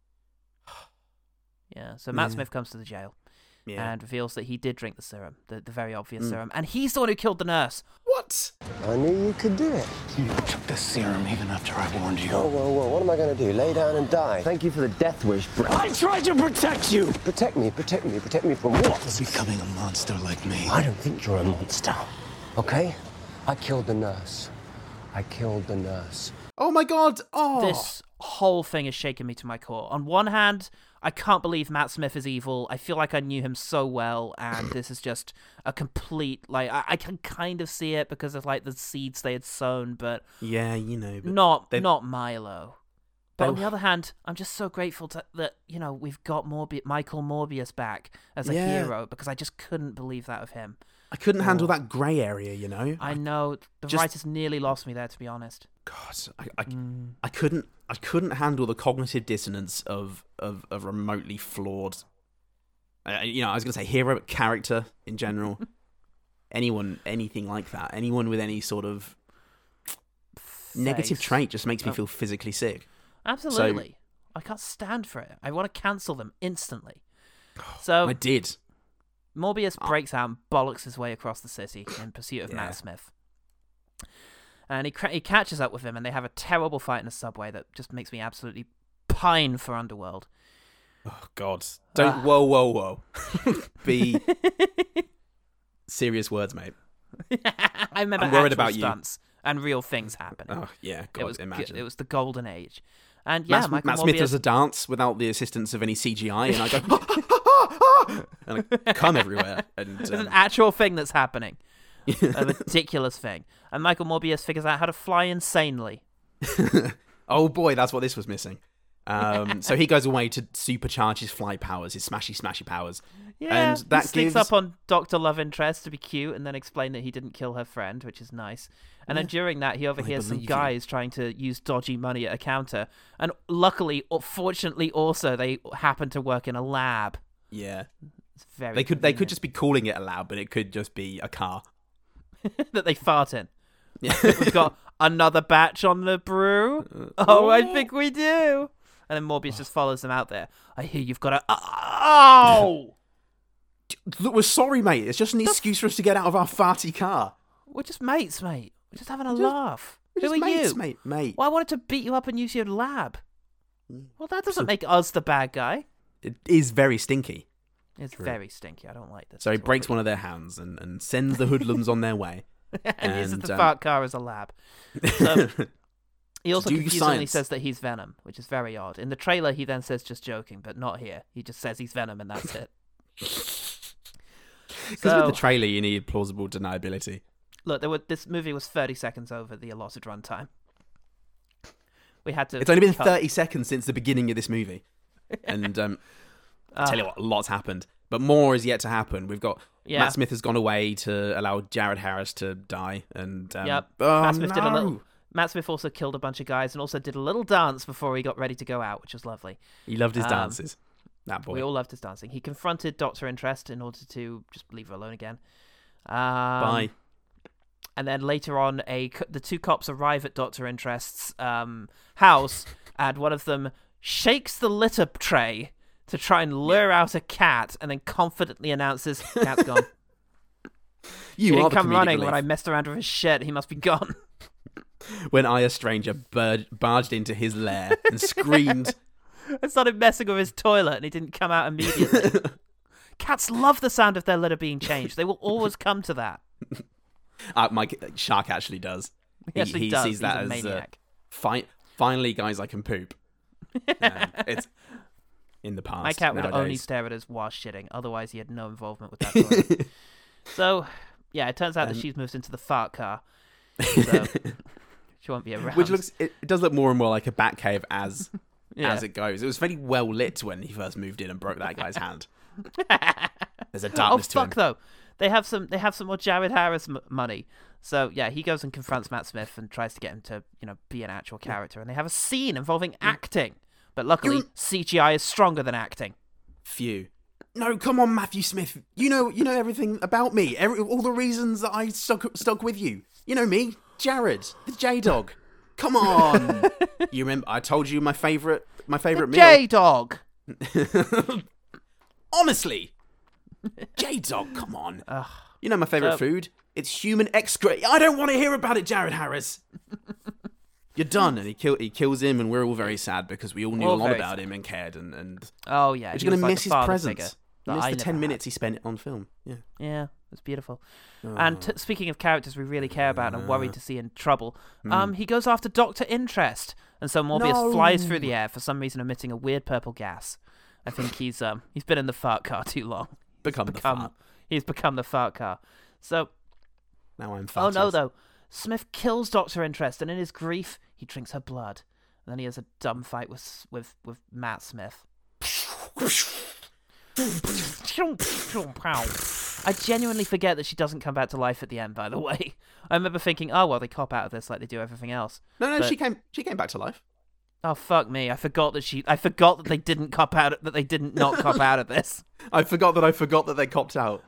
Yeah, so Matt Yeah. Smith comes to the jail Yeah. and reveals that he did drink the serum, the, the very obvious Mm. serum, and he's the one who killed the nurse. What? I knew you could do it. You took the serum even after I warned you. Whoa, whoa, whoa. What am I going to do? Lay down and die? Thank you for the death wish, bro. I tried to protect you! Protect me, protect me, protect me from what? Becoming a monster like me. I don't think you're a monster. Okay? I killed the nurse. I killed the nurse. Oh my god! Oh, This whole thing has shaken me to my core. On one hand, I can't believe Matt Smith is evil. I feel like I knew him so well, and <clears throat> this is just a complete like I, I can kind of see it because of like the seeds they had sown, but yeah, you know, but not they've- not Milo. But on the oh. other hand, I'm just so grateful to, that you know we've got Morbi- Michael Morbius back as a Yeah. hero because I just couldn't believe that of him. I couldn't handle Oh. that grey area. You know, I know the just- writers nearly lost me there, to be honest. God, I, I, Mm. I couldn't, I couldn't handle the cognitive dissonance of of a remotely flawed, uh, you know, I was gonna say hero character in general. <laughs> Anyone, anything like that, anyone with any sort of negative trait just makes me Oh. feel physically sick. Absolutely. I can't stand for it. I want to cancel them instantly. So I did. Morbius breaks out and bollocks his way across the city in pursuit of Yeah. Matt Smith. And he, cra- he catches up with him, and they have a terrible fight in a subway that just makes me absolutely pine for Underworld. Oh God! Don't. Ah. Whoa, whoa, whoa! <laughs> Be serious words, mate. <laughs> I remember I'm worried about you. stunts and real things happening. Oh yeah, God, it was imagine. it was the golden age, and yeah, Matt, Michael Matt Smith Morbius- does a dance without the assistance of any CGI, and I go <laughs> and I come everywhere. And It's um, an actual thing that's happening. A <laughs> ridiculous thing. And Michael Morbius figures out how to fly insanely. <laughs> oh boy, that's what this was missing. Um, so he goes away to supercharge his fly powers, his smashy, smashy powers. Yeah, and that he sneaks gives up on Doctor Love Interest to be cute, and then explain that he didn't kill her friend, which is nice. And then during that, he overhears some believe you. guys trying to use dodgy money at a counter. And luckily, or fortunately, also they happen to work in a lab. yeah. It's very They could they could just be calling it a lab, but it could just be a car. <laughs> that they fart in. Yeah. <laughs> We've got another batch on the brew. Oh, I think we do. And then Morbius just follows them out there. I hear you've got a. Oh! <laughs> Look, we're sorry, mate. It's just an excuse for us to get out of our farty car. We're just mates, mate. We're just having a laugh. We're Who just are mates, you? mate, mate. Well, I wanted to beat you up and use your lab. Mm. Well, that doesn't make us the bad guy. it is very stinky. It's very stinky. I don't like this. So he breaks one of their hands and, and sends the hoodlums on their way. <laughs> and uses the um, fart car as a lab. So <laughs> he also do confusingly science. says that he's Venom, which is very odd. In the trailer, he then says just joking, but not here. He just says he's Venom, and that's it. <laughs> Because So- with the trailer, you need plausible deniability. Look, there were, this movie was 30 seconds over the allotted runtime. We had to. It's only been cut- 30 seconds since the beginning of this movie. And um, I tell you what, a lot's happened. But more is yet to happen. We've got Yeah. Matt Smith has gone away to allow Jared Harris to die. And um, Yep. oh, Matt Smith did a little. Matt Smith also killed a bunch of guys and also did a little dance before he got ready to go out, which was lovely. He loved his Um, dances. That boy. We all loved his dancing. He confronted Doctor Interest in order to just leave her alone again. Um, Bye. And then later on, a the two cops arrive at Doctor Interest's um, house, and one of them shakes the litter tray to try and lure out a cat, and then confidently announces, "Cat's gone." <laughs> You he are didn't come running when I messed around with his shit. He must be gone. <laughs> When I, a stranger, bird, barged into his lair and screamed. <laughs> I started messing with his toilet, and he didn't come out immediately. Cats love the sound of their litter being changed. They will always come to that. uh, my shark actually does. Yes, he does. sees He's that as uh, fi- finally, guys, I can poop. Um, it's in the past. My cat would only stare at us while shitting. Otherwise, he had no involvement with that <laughs> so, yeah, it turns out that Um, she's moved into the fart car. So, <laughs> she won't be around. Which looks it, it does look more and more like a bat cave as <laughs> Yeah. as it goes. It was very well lit when he first moved in and broke that guy's hand. There's a oh darkness to fuck though, they have some they have some more Jared Harris m- money. So yeah, he goes and confronts Matt Smith and tries to get him to you know be an actual character, and they have a scene involving acting. But luckily, You're- CGI is stronger than acting. Phew. No, come on, Matthew Smith. You know, you know everything about me. Every, all the reasons that I stuck stuck with you. You know me, Jared, the J Dog. Come on. <laughs> you remember? I told you my favorite, my favorite meal. J Dog. <laughs> Honestly, J Dog. Come on. <laughs> Ugh. You know my favorite So- food? It's human excreta. I don't want to hear about it, Jared Harris. You're done, and he kill he kills him, and we're all very sad because we all knew All a lot about sad. him and cared, and and Oh yeah, he's he gonna like miss his presence. Miss I the ten had. minutes he spent on film. Yeah. Yeah, it's beautiful. And t- speaking of characters we really care about and worried to see in trouble, Hmm. um, he goes after Doctor Interest, and so Morbius flies through the air for some reason, emitting a weird purple gas. I think he's um he's been in the fart car too long. <laughs> Become the Become fart. he's become the fart car. So Now I'm oh no though, Smith kills Doctor Interest, and in his grief he drinks her blood. And then he has a dumb fight with with with Matt Smith. I genuinely forget that she doesn't come back to life at the end. By the way, I remember thinking, "Oh well, they cop out of this like they do everything else." No, no, But- she came. She came back to life. Oh fuck me! I forgot that she. I forgot that they didn't cop out. That they didn't not cop out of this. <laughs> I forgot that I forgot that they copped out.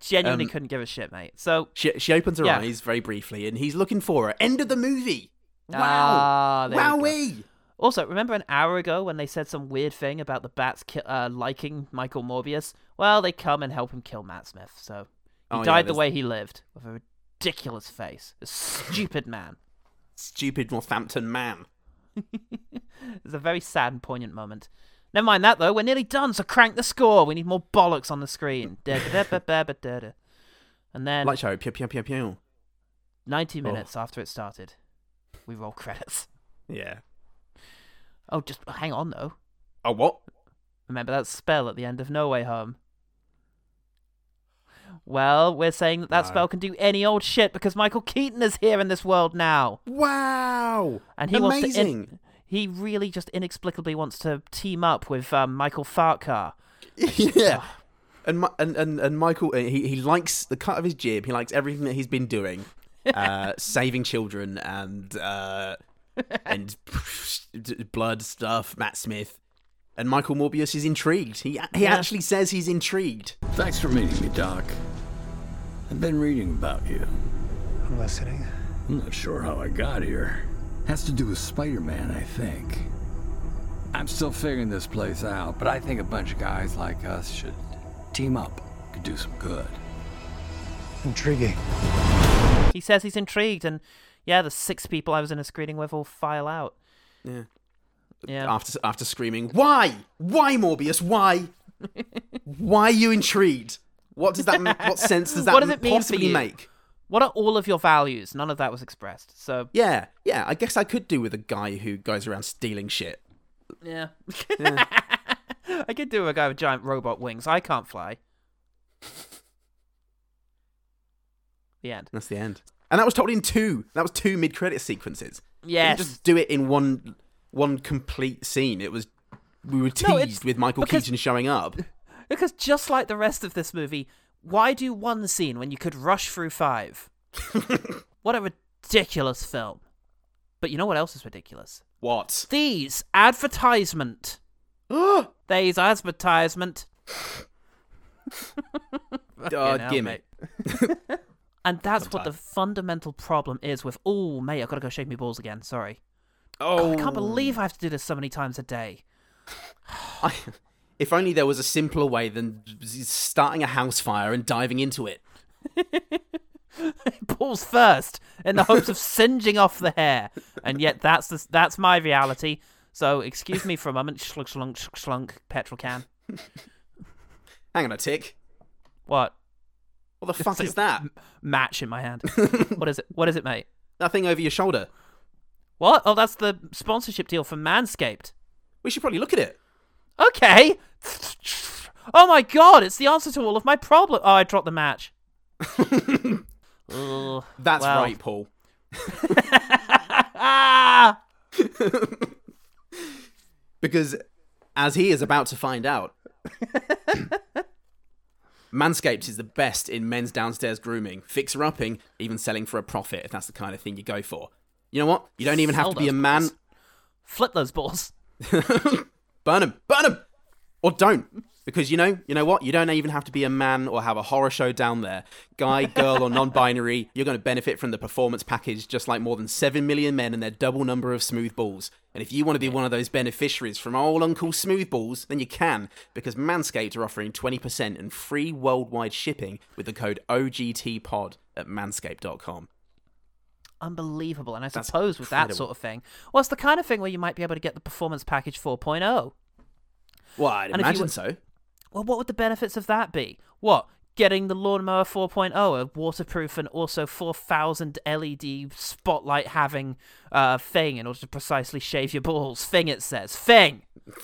Genuinely Um, couldn't give a shit, mate. So She she opens her Yeah. eyes very briefly, and he's looking for her. End of the movie. Wow! Ah, there we go. Wowee! Also, remember an hour ago when they said some weird thing about the bats ki- uh, liking Michael Morbius? Well, they come and help him kill Matt Smith. So he Oh, yeah, died the way he lived, with a ridiculous face. A stupid <laughs> man. Stupid Northampton man. <laughs> It's a very sad and poignant moment. Never mind that though. We're nearly done. So crank the score. We need more bollocks on the screen. And then Light show. Pew pew pew pew. 90 minutes after it started, we roll credits. Yeah. Oh, just hang on though. Oh what? Remember that spell at the end of No Way Home? Well, we're saying that that No. spell can do any old shit because Michael Keaton is here in this world now, Wow! and he Amazing. wants to. In- he really just inexplicably wants to team up with um, Michael Fartkar. <laughs> yeah. And, and and and Michael, uh, he he likes the cut of his jib. He likes everything that he's been doing, uh, saving children and uh, and <laughs> blood stuff. Matt Smith and Michael Morbius is intrigued. He he Yeah. actually says he's intrigued. Thanks for meeting me, Doc. I've been reading about you. I'm listening. I'm not sure how I got here. Has to do with Spider Man, I think. I'm still figuring this place out, but I think a bunch of guys like us should team up. Could do some good. Intriguing. He says he's intrigued, and yeah, the six people I was in a screening with all file out. Yeah. Yeah. After after screaming, "Why? Why Morbius? Why? <laughs> Why are you intrigued? What does that? ma- What sense does that What does it mean possibly make?" What are all of your values? None of that was expressed. So Yeah, yeah. I guess I could do with a guy who goes around stealing shit. yeah. <laughs> I could do with a guy with giant robot wings. I can't fly. <laughs> The end. That's the end. And that was told in two. That was two mid-credit sequences. Yes. just do it in one one complete scene. It was we were teased No, with Michael because- Keaton showing up. <laughs> Because just like the rest of this movie, why do one scene when you could rush through five? <laughs> what a ridiculous film. But you know what else is ridiculous? What? These advertisement. <gasps> These advertisement. <laughs> Oh, hell, gimme. mate. And that's what the fundamental problem is with. Oh, mate, I've got to go shake my balls again. Sorry. Oh, I can't oh. believe I have to do this so many times a day. <sighs> I, if only there was a simpler way than starting a house fire and diving into it. <laughs> balls first in the hopes of <laughs> singeing off the hair, and yet that's the, that's my reality. So excuse me for a moment. Schlunk, schlunk, schlunk, petrol can. <laughs> Hang on a tick. What? What the fuck is that? Match in my hand. <laughs> what is it? What is it, mate? That thing over your shoulder. What? Oh, that's the sponsorship deal for Manscaped. We should probably look at it. Okay. Oh my god, it's the answer to all of my problems. Oh, I dropped the match. <laughs> Ugh, That's well. right, Paul. <laughs> Because as he is about to find out, Manscaped is the best in men's downstairs grooming, fixer upping, even selling for a profit if that's the kind of thing you go for. You know what? You don't even have to be a man. balls. Flip those balls. <laughs> burn them, burn them, or don't. Because you know, you know what? You don't even have to be a man or have a horror show down there. Guy, girl, or non-binary, you're going to benefit from the performance package just like more than seven million men and their double number of smooth balls. And if you want to be one of those beneficiaries from old Uncle Smooth Balls, then you can, because Manscaped are offering 20% and free worldwide shipping with the code OGTPOD at manscaped.com. Unbelievable. And I That's suppose with that sort of thing, well, it's the kind of thing where you might be able to get the performance package oh. 4.0. Well, I'd And imagine were- so. Well, what would the benefits of that be? What? Getting the Lawnmower 4.0, a waterproof and also 4,000 LED spotlight having uh, thing in order to precisely shave your balls. Thing, it says. Thing!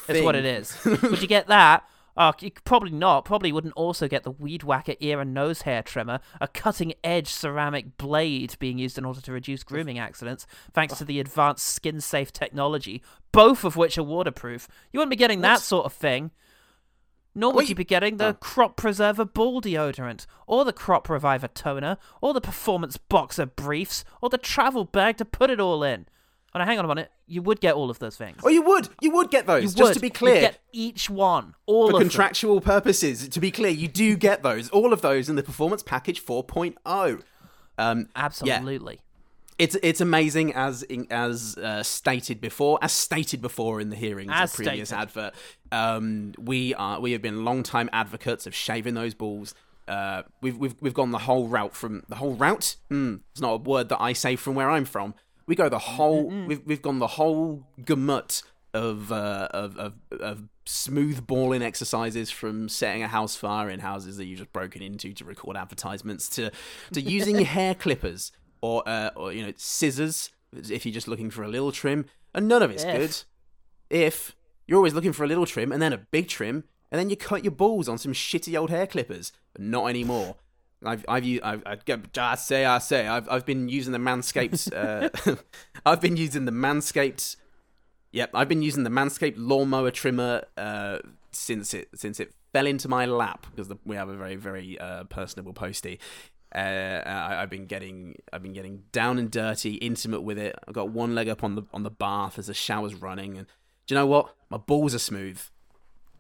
Is what it is. would you get that? Uh, you could probably not. Probably wouldn't also get the Weed Whacker ear and nose hair trimmer, a cutting edge ceramic blade being used in order to reduce grooming accidents, thanks to the advanced skin safe technology, both of which are waterproof. You wouldn't be getting that sort of thing. Nor would you be getting the Crop Preserver Ball Deodorant, or the Crop Reviver Toner, or the Performance Boxer Briefs, or the travel bag to put it all in. Oh, now hang on a minute. You would get all of those things. Oh, you would. You would get those. you just would. to be clear, clear. get each one. All for of them. contractual purposes, to be clear, you do get those, all of those in the Performance Package 4.0. Um, Absolutely. It's it's amazing as as uh, stated before, as stated before in the hearings As of previous stated. advert. Um, we are we have been long time advocates of shaving those balls. Uh, we've we've we've gone the whole route from the whole route. Hmm, it's not a word that I say from where I'm from. We go the whole. We've we've gone the whole gamut of uh, of, of of smooth balling exercises from setting a house fire in houses that you've just broken into to record advertisements to to using <laughs> hair clippers or uh, or you know scissors if you're just looking for a little trim and none of it's If. good if you're always looking for a little trim and then a big trim and then you cut your balls on some shitty old hair clippers but not anymore I've I've I've, I've I say I say I've I've been using the Manscaped uh, <laughs> I've been using the Manscaped Yep, I've been using the Manscaped lawnmower trimmer uh, since it since it fell into my lap because the, we have a very very uh, personable postie. Uh, I, I've been getting I've been getting down and dirty, intimate with it. I've got one leg up on the on the bath as the shower's running, and do you know what? My balls are smooth,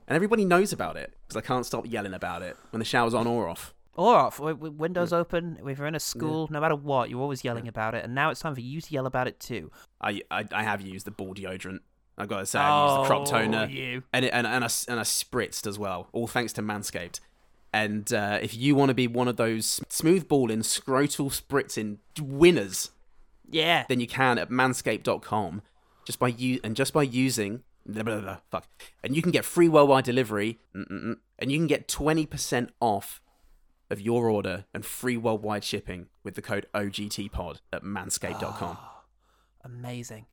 and everybody knows about it because I can't stop yelling about it when the shower's on or off. Or off. Windows open. If you're in a school, no matter what, you're always yelling about it. And now it's time for you to yell about it too. I, I, I have used the ball deodorant. I've got to say, I've used the crop Oh, toner, you. and it, and and I, and I spritzed as well, all thanks to Manscaped. And uh, if you want to be one of those smooth balling, scrotal spritzing winners, Yeah. then you can at manscaped.com. just by you and just by using blah, blah, blah, fuck, and you can get free worldwide delivery, and you can get twenty percent off of your order and free worldwide shipping with the code OGTPod at manscaped.com. Amazing.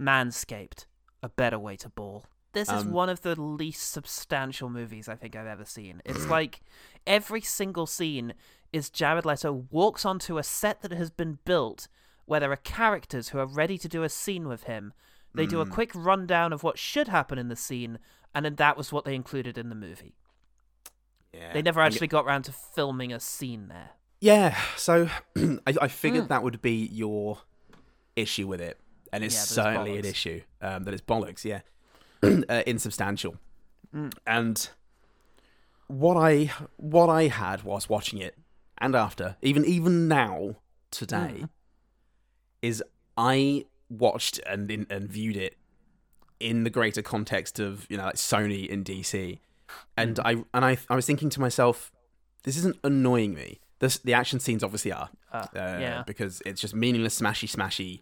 Manscaped, a better way to ball. This is Um, one of the least substantial movies I think I've ever seen. It's <clears throat> like every single scene is Jared Leto walks onto a set that has been built where there are characters who are ready to do a scene with him. They do a Mm. quick rundown of what should happen in the scene, and then that was what they included in the movie. Yeah, They never actually got around to filming a scene there. Yeah, so <clears throat> I, I figured Mm. that would be your issue with it, and it's Yeah, that it's certainly an issue. Um, that it's bollocks, yeah, <clears throat> uh, insubstantial. Mm. And what I what I had was watching it, and after, even even now today, Mm. is I watched and in, and viewed it in the greater context of you know like Sony in DC, and I and I I was thinking to myself, this isn't annoying me. This, the action scenes obviously are, Uh, uh, yeah. because it's just meaningless, smashy, smashy,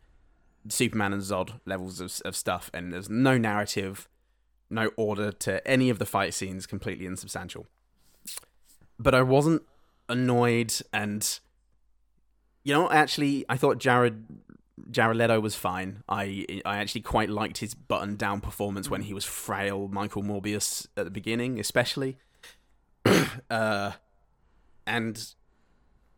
Superman and Zod levels of of stuff, and there's no narrative, no order to any of the fight scenes, completely insubstantial. But I wasn't annoyed, and you know, actually, I thought Jared Jared Leto was fine. I I actually quite liked his button down performance when he was frail Michael Morbius at the beginning, especially. <clears throat> uh, and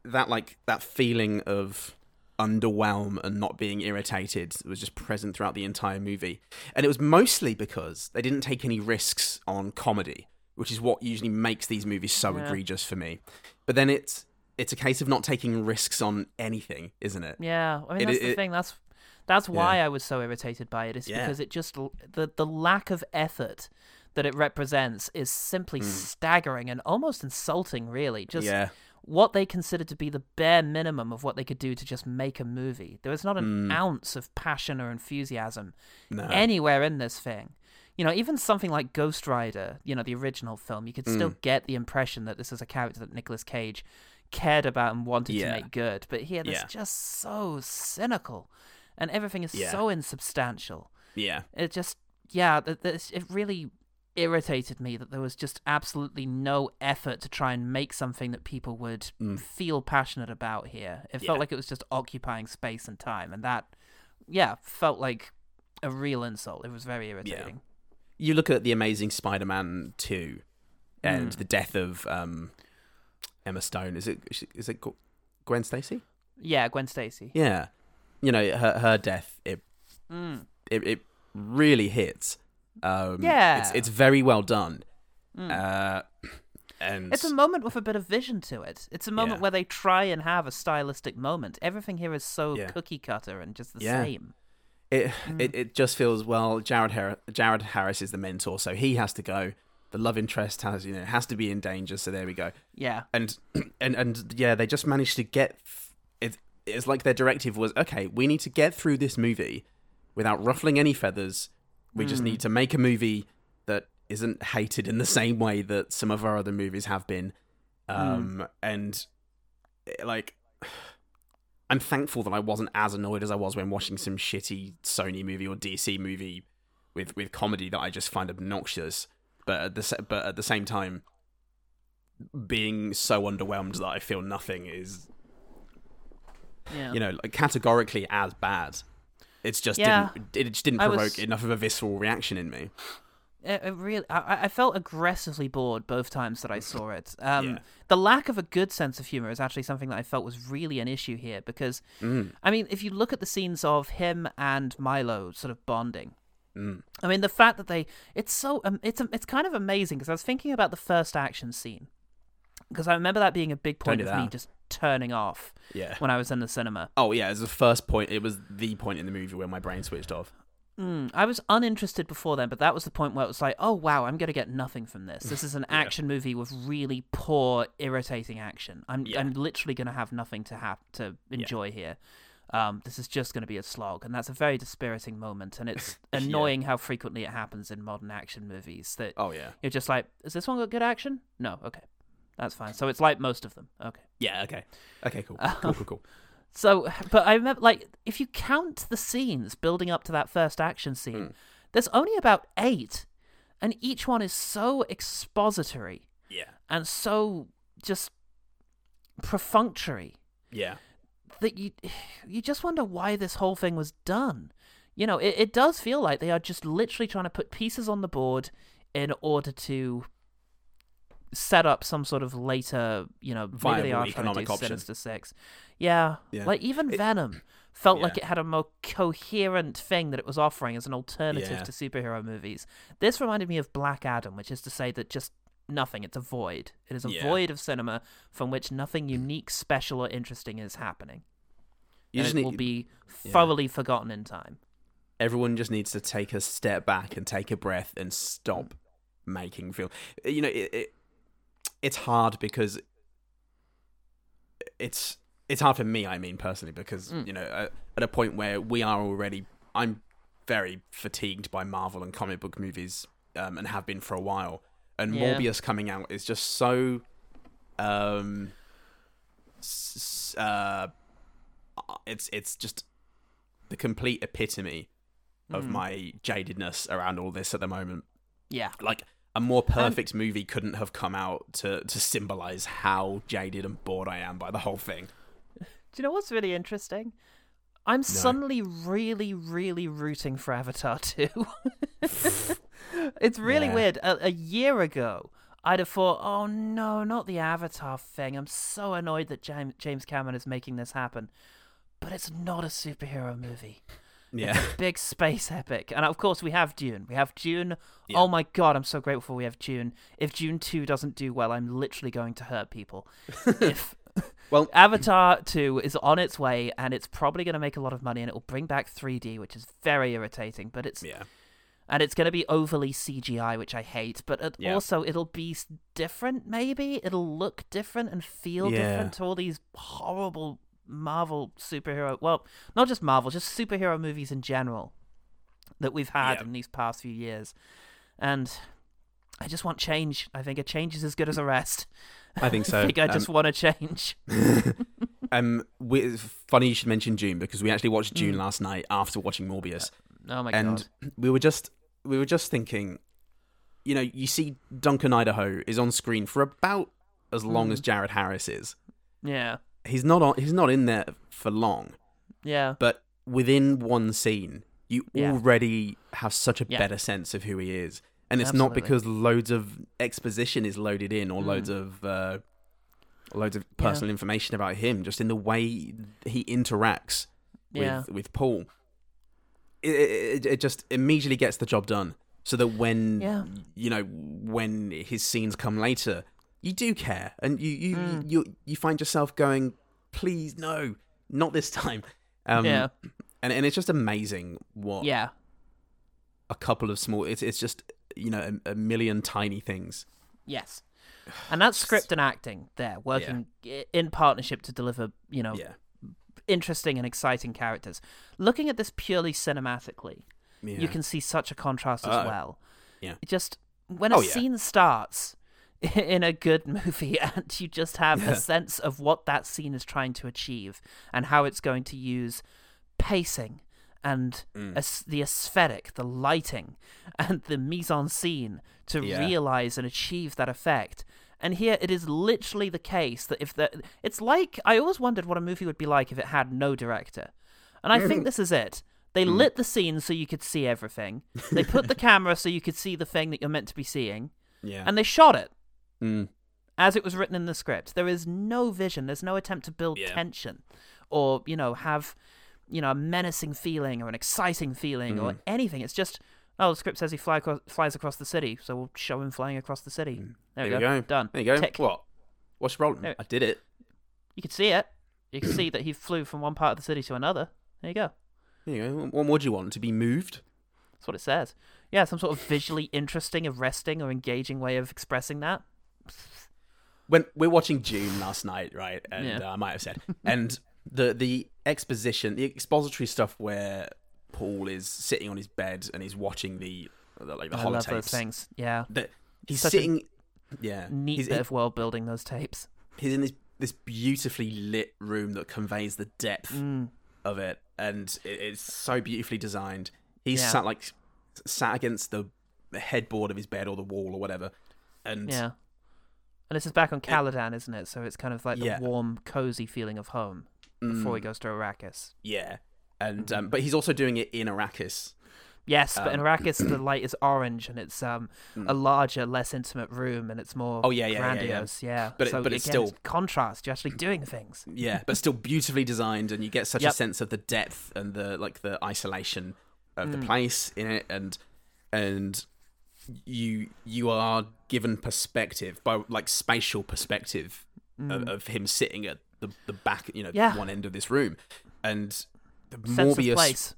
that like that feeling of underwhelm and not being irritated was just present throughout the entire movie. And it was mostly because they didn't take any risks on comedy, which is what usually makes these movies so Yeah. egregious for me. But then it's it's a case of not taking risks on anything, isn't it? Yeah, I mean It- that's the it- thing. That's that's why Yeah. I was so irritated by it. Is Yeah. because it just the the lack of effort that it represents is simply hmm. staggering and almost insulting. Really, just. Yeah. What they considered to be the bare minimum of what they could do to just make a movie. There was not an Mm. ounce of passion or enthusiasm No. anywhere in this thing. You know, even something like Ghost Rider, you know, the original film, you could still Mm. get the impression that this is a character that Nicolas Cage cared about and wanted Yeah. to make good. But here, it's Yeah. just so cynical, and everything is Yeah. so insubstantial. Yeah. It just, yeah, it really irritated me that there was just absolutely no effort to try and make something that people would Mm. feel passionate about here. It Yeah. felt like it was just occupying space and time, and that, yeah, felt like a real insult. It was very irritating. You look at the Amazing Spider-Man two, and Mm. the death of um, Emma Stone. Is it is it Gwen Stacy? Yeah, Gwen Stacy. Yeah, you know her her death. It Mm. it, it really hits. Um, Yeah. it's it's very well done. Mm. Uh, and It's a moment with a bit of vision to it. It's a moment Yeah. where they try and have a stylistic moment. Everything here is so Yeah. cookie cutter and just the Yeah. same. it, Mm. it it just feels well. Jared Har- Jared Harris is the mentor, so he has to go. The love interest has you know has to be in danger. So there we go. Yeah. and <clears throat> and and yeah, they just managed to get it. It's like their directive was okay. We need to get through this movie without ruffling any feathers. We just Mm. need to make a movie that isn't hated in the <laughs> same way that some of our other movies have been. Um, and eh, like, <sighs> I'm thankful that I wasn't as annoyed as I was when watching some shitty Sony movie or DC movie with with comedy that I just find obnoxious. But at the but at the same time, being so underwhelmed that I feel nothing is, Yeah. you know, like categorically as bad. It's just Yeah. didn't it just didn't provoke was- enough of a visceral reaction in me. It, it really, I, I felt aggressively bored both times that I saw <laughs> it. Um, Yeah. The lack of a good sense of humor is actually something that I felt was really an issue here because, Mm. I mean, if you look at the scenes of him and Milo sort of bonding, Mm. I mean, the fact that they, it's so, um, it's it's kind of amazing because I was thinking about the first action scene because I remember that being a big point of me just turning off Yeah. when I was in the cinema. Oh yeah, it was the first point. It was the point in the movie where my brain switched off. Mm, I was uninterested before then, but that was the point where it was like, oh wow, I'm gonna get nothing from this. This is an <laughs> action movie with really poor, irritating action. I'm Yeah. I'm literally gonna have nothing to have to enjoy here. Um, this is just gonna be a slog, and that's a very dispiriting moment. And it's <laughs> Yeah. annoying how frequently it happens in modern action movies. That Oh yeah. you're just like, is this one got good action? No, okay, that's fine. So it's like most of them. Okay. Yeah. Okay. Okay. Cool. Uh, cool. Cool. Cool. <laughs> So, but I remember, like, if you count the scenes building up to that first action scene, hmm. there's only about eight, and each one is so expository Yeah. and so just perfunctory Yeah. that you you just wonder why this whole thing was done. You know, it, it does feel like they are just literally trying to put pieces on the board in order to set up some sort of later, you know, maybe they are trying to do option. Sinister Six. Yeah, Yeah. like even It- Venom felt like it had a more coherent thing that it was offering as an alternative Yeah. to superhero movies. This reminded me of Black Adam, which is to say that just nothing. It's a void. It is a Yeah. void of cinema from which nothing unique, special, or interesting is happening. You and just it need will be yeah. thoroughly forgotten in time. everyone just needs to take a step back and take a breath and stop making film. You know, it, it it's hard because it's it's hard for me. I mean, personally, because Mm. you know, at, a point where we are already, I'm very fatigued by Marvel and comic book movies, um, and have been for a while. And Yeah. Morbius coming out is just so, um, s- uh, it's it's just the complete epitome of Mm. my jadedness around all this at the moment. Yeah. Like a more perfect movie couldn't have come out to to symbolize how jaded and bored I am by the whole thing. Do you know what's really interesting? I'm suddenly really, really rooting for Avatar 2. it's really Yeah. weird. A, a year ago, I'd have thought, oh no, not the Avatar thing. I'm so annoyed that James, James Cameron is making this happen. But it's not a superhero movie. Yeah. Big space epic. And of course, we have Dune. We have Dune. Yeah. Oh my god, I'm so grateful we have Dune. If Dune 2 doesn't do well, I'm literally going to hurt people. <laughs> if Well, Avatar 2 is on its way and it's probably going to make a lot of money and it will bring back 3D, which is very irritating, but it's yeah. and it's going to be overly CGI, which I hate, but it Yeah. also it'll be different maybe. It'll look different and feel Yeah. different to all these horrible Marvel superhero, well, not just Marvel, just superhero movies in general that we've had Yeah. in these past few years. And I just want change. I think a change is as good as a rest. I think <laughs> so. I think I just Um, want to change. <laughs> Um, we, funny you should mention Dune because we actually watched Dune Mm. last night after watching Morbius, Oh my and god. And we were just we were just thinking, you know, you see Duncan Idaho is on screen for about as long Mm. as Jared Harris is. Yeah. He's not on. He's not in there for long, Yeah. but within one scene, you Yeah. already have such a Yeah. better sense of who he is, and it's not because loads of exposition is loaded in or Mm. loads of uh, loads of personal information about him, just in the way he interacts with Yeah. with Paul. It, it, it just immediately gets the job done, so that when Yeah. you know when his scenes come later, you do care, and you you Mm. you you find yourself going, please no, not this time. Um, Yeah. and and it's just amazing what Yeah. a couple of small. It's it's just you know a, a million tiny things. Yes. And that's script and acting there, working i in partnership to deliver, you know, Yeah. interesting and exciting characters. Looking at this purely cinematically, Yeah. you can see such a contrast as Uh, well. yeah. It just when a Oh, yeah. scene starts <laughs> in a good movie <laughs> and you just have Yeah. a sense of what that scene is trying to achieve and how it's going to use pacing and Mm. as- the aesthetic, the lighting, <laughs> and the mise en scene to Yeah. realize and achieve that effect. And here it is literally the case that if the it's like I always wondered what a movie would be like if it had no director. And I think this is it. They Mm. lit the scene so you could see everything. They put the camera so you could see the thing that you're meant to be seeing. Yeah. And they shot it Mm. as it was written in the script. There is no vision. There's no attempt to build Yeah. tension or, you know, have, you know, a menacing feeling or an exciting feeling or Mm. anything. It's just, oh, the script says he fly across, flies across the city, so we'll show him flying across the city. There, we Mm. There go. you go. Done. There you go. Tick. What? What's wrong? There- I did it. You could see it. You could <clears throat> see that he flew from one part of the city to another. There you go. There you go. What more do you want? To be moved? That's what it says. Yeah, some sort of visually interesting, arresting, or engaging way of expressing that. When we're watching Dune last night, right? And Yeah. uh, I might have said, and the the exposition, the expository stuff where Paul is sitting on his bed and he's watching the, the like the I love holotapes. those things. Yeah. That he's Such sitting, yeah, Neat he's, bit of world building, those tapes. he's in this this beautifully lit room that conveys the depth Mm. of it, and it, it's so beautifully designed. He's Yeah. sat like sat against the headboard of his bed or the wall or whatever, and Yeah. And this is back on Caladan, isn't it? So it's kind of like the Yeah. warm, cozy feeling of home before he Mm. goes to Arrakis. yeah, and um, but he's also doing it in Arrakis. Yes, but in Um, Arrakis the <clears throat> light is orange and it's um a larger, less intimate room and it's more Oh, yeah, yeah, yeah, yeah. grandiose. Yeah, But it- so but it's again, still- contrast. You're actually doing things. Yeah, but still beautifully designed, and you get such a sense of the depth and the like the isolation of the Mm. place in it, and and you you are given perspective by like spatial perspective of, Mm. of him sitting at the the back, you know, Yeah. one end of this room, and the Sense of Morbius.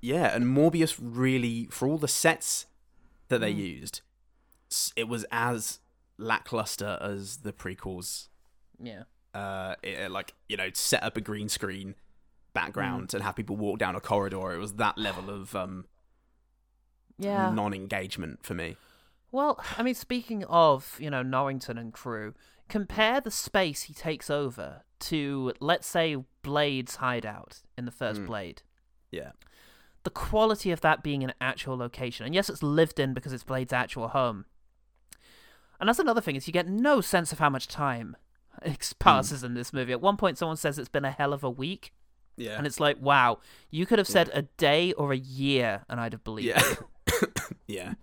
Yeah, and Morbius really, for all the sets that they Mm. used, it was as lackluster as the prequels Yeah. uh, it, like you know, set up a green screen background Mm. and have people walk down a corridor. It was that level of um, Yeah. non-engagement for me. Well, I mean, speaking of, you know, Norrington and crew, compare the space he takes over to, let's say, Blade's hideout in the first Mm. Blade. Yeah, The quality of that being an actual location, and yes, it's lived in because it's Blade's actual home. And that's another thing is you get no sense of how much time <laughs> ex- passes in this movie. At one point, someone says it's been a hell of a week, yeah, and it's like, wow, you could have said a day or a year, and I'd have believed yeah, it. <coughs> yeah.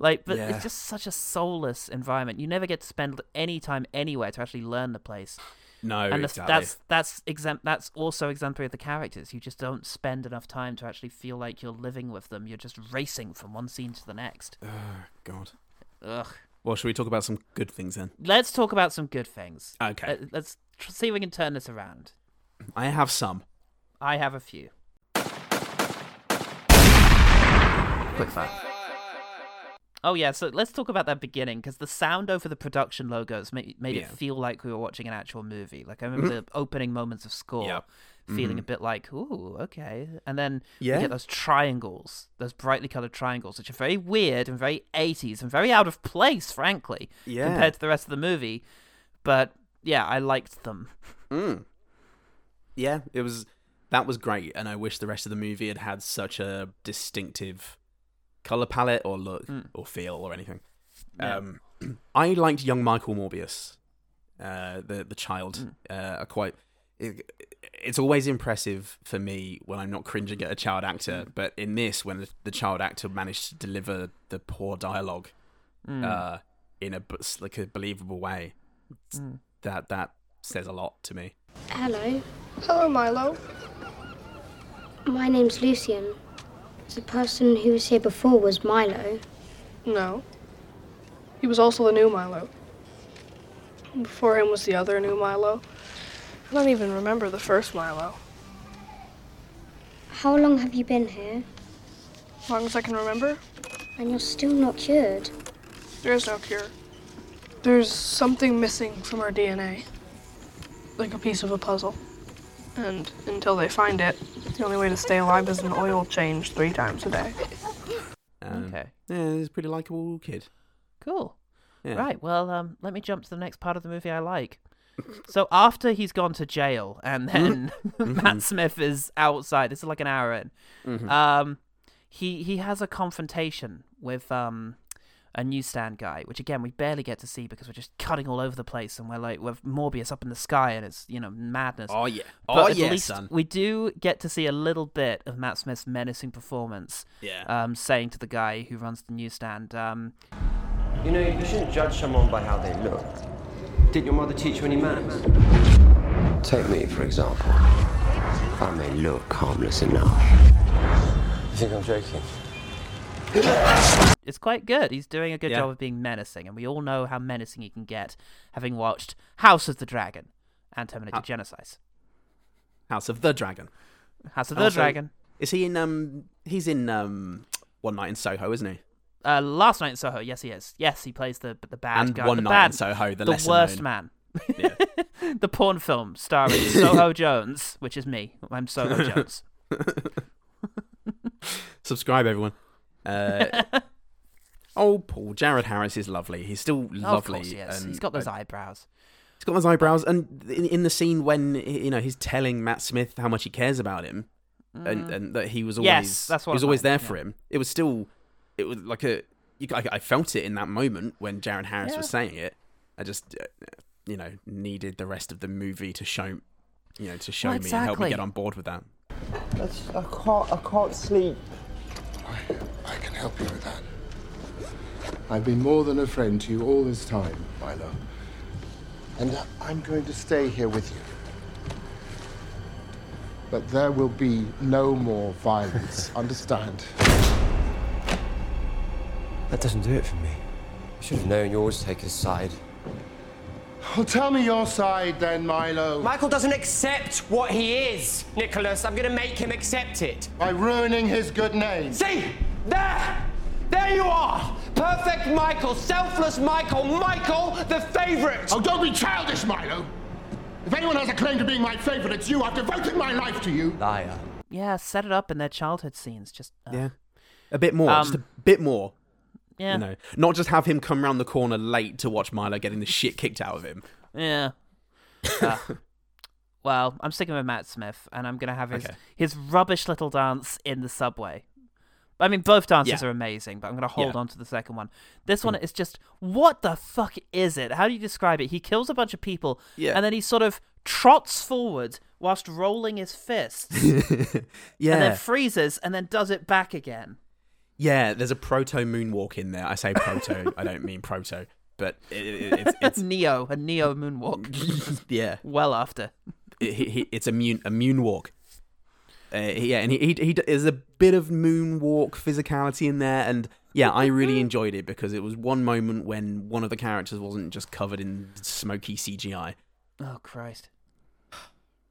Like, but Yeah. it's just such a soulless environment. You never get to spend any time anywhere to actually learn the place. No, and that's exactly. that's that's exempt. That's also exemplary of the characters. You just don't spend enough time to actually feel like you're living with them. You're just racing from one scene to the next. Oh, God. Ugh. Well, should we talk about some good things then? Let's talk about some good things. Okay, Let- Let's tr- see if we can turn this around. I have some. I have a few. Quick fire. Oh yeah, so let's talk about that beginning because the sound over the production logos made made Yeah. it feel like we were watching an actual movie. Like I <laughs> remember the opening moments of score, Yep. feeling Mhm. a bit like, "Ooh, okay," and then Yeah. you get those triangles, those brightly colored triangles, which are very weird and very '80s and very out of place, frankly, Yeah. compared to the rest of the movie. But yeah, I liked them. Mm. Yeah, it was that was great, and I wish the rest of the movie had had such a distinctive color palette or look Mm. or feel or anything. Yeah. Um, <clears throat> I liked young Michael Morbius, uh, the the child. Mm. Uh, quite. It, it's always impressive for me when I'm not cringing at a child actor, Mm. but in this, when the, the child actor managed to deliver the poor dialogue Mm. uh, in a b- like a believable way, Mm. that that says a lot to me. Hello, Hello, Milo. my name's Lucien. The person who was here before was Milo. No. He was also the new Milo. Before him was the other new Milo. I don't even remember the first Milo. How long have you been here? As long as I can remember, And you're still not cured. there is no cure. There's something missing from our DNA. Like a piece of a puzzle. And until they find it, the only way to stay alive is an oil change three times a day. Um, Okay. Yeah, he's a pretty likable kid. Cool. Yeah. Right. Well, um, let me jump to the next part of the movie I like. so after he's gone to jail, and then <laughs> Matt Smith is outside. This is like an hour in. Mhm. Um, he he has a confrontation with um a newsstand guy, which again we barely get to see because we're just cutting all over the place, and we're like with Morbius up in the sky, and it's you know madness. Oh yeah. But Oh at yeah, least son. we do get to see a little bit of Matt Smith's menacing performance. Yeah. Um, saying to the guy who runs the newsstand, um, You know, you shouldn't judge someone by how they look. Did your mother teach you any manners? Take me, for example. I may look harmless enough. You think I'm joking? It's quite good. He's doing a good Yeah. job of being menacing, and we all know how menacing he can get, having watched House of the Dragon and Terminator Ah. Genisys. House of the Dragon. House of the also- Dragon. Is he in um he's in um One Night in Soho, isn't he? Uh, Last Night in Soho. Yes, he is. Yes, he plays the the bad And guy. One the Night bad, in Soho, the the worst known. man. Yeah. <laughs> the porn film starring <laughs> Soho Jones, which is me. I'm Soho <laughs> Jones. Subscribe everyone. Uh, oh Paul, Jared Harris is lovely. He's still lovely. of course, yes. and He's got those I- eyebrows. He's got those eyebrows, and in, in the scene when you know he's telling Matt Smith how much he cares about him, and, and that he was always Yes, that's what he was I always meant, there for him. It was still, it was like a, you, I, I felt it in that moment when Jared Harris was saying it. I just, uh, you know, needed the rest of the movie to show, you know, to show Well, me and help me get on board with that. That's, I can't. I can't sleep. I can help you with that. I've been more than a friend to you all this time, Milo. And I'm going to stay here with you. But there will be no more violence, <laughs> understand? That doesn't do it for me. I should have known you always take his side. Well, tell me your side then, Milo. Michael doesn't accept what he is, Nicholas. I'm gonna make him accept it. By ruining his good name. See? There! There you are! Perfect Michael, selfless Michael, Michael the favourite! Oh, don't be childish, Milo. If anyone has a claim to being my favorite, it's you. I've devoted my life to you. Liar. Yeah, set it up in their childhood scenes. Just uh, Yeah, a bit more, just a Um, bit more. Yeah. You know, not just have him come round the corner late to watch Milo getting the shit kicked out of him. Yeah. <laughs> Uh, well, I'm sticking with Matt Smith, and I'm gonna have his Okay. his rubbish little dance in the subway. I mean, both dances Yeah. are amazing, but I'm gonna hold Yeah. on to the second one. This one is just what the fuck is it? How do you describe it? He kills a bunch of people, Yeah. and then he sort of trots forward whilst rolling his fists, yeah, <laughs> and then freezes, and then does it back again. yeah. There's a proto moonwalk in there. I say proto. <laughs> I don't mean proto, but it, it, it's, <laughs> it's Neo, a Neo moonwalk. yeah. well after. It, it's a moon a moonwalk. Uh, yeah, and he, he he there's a bit of moonwalk physicality in there, and yeah, I really enjoyed it because it was one moment when one of the characters wasn't just covered in smoky CGI, Oh Christ.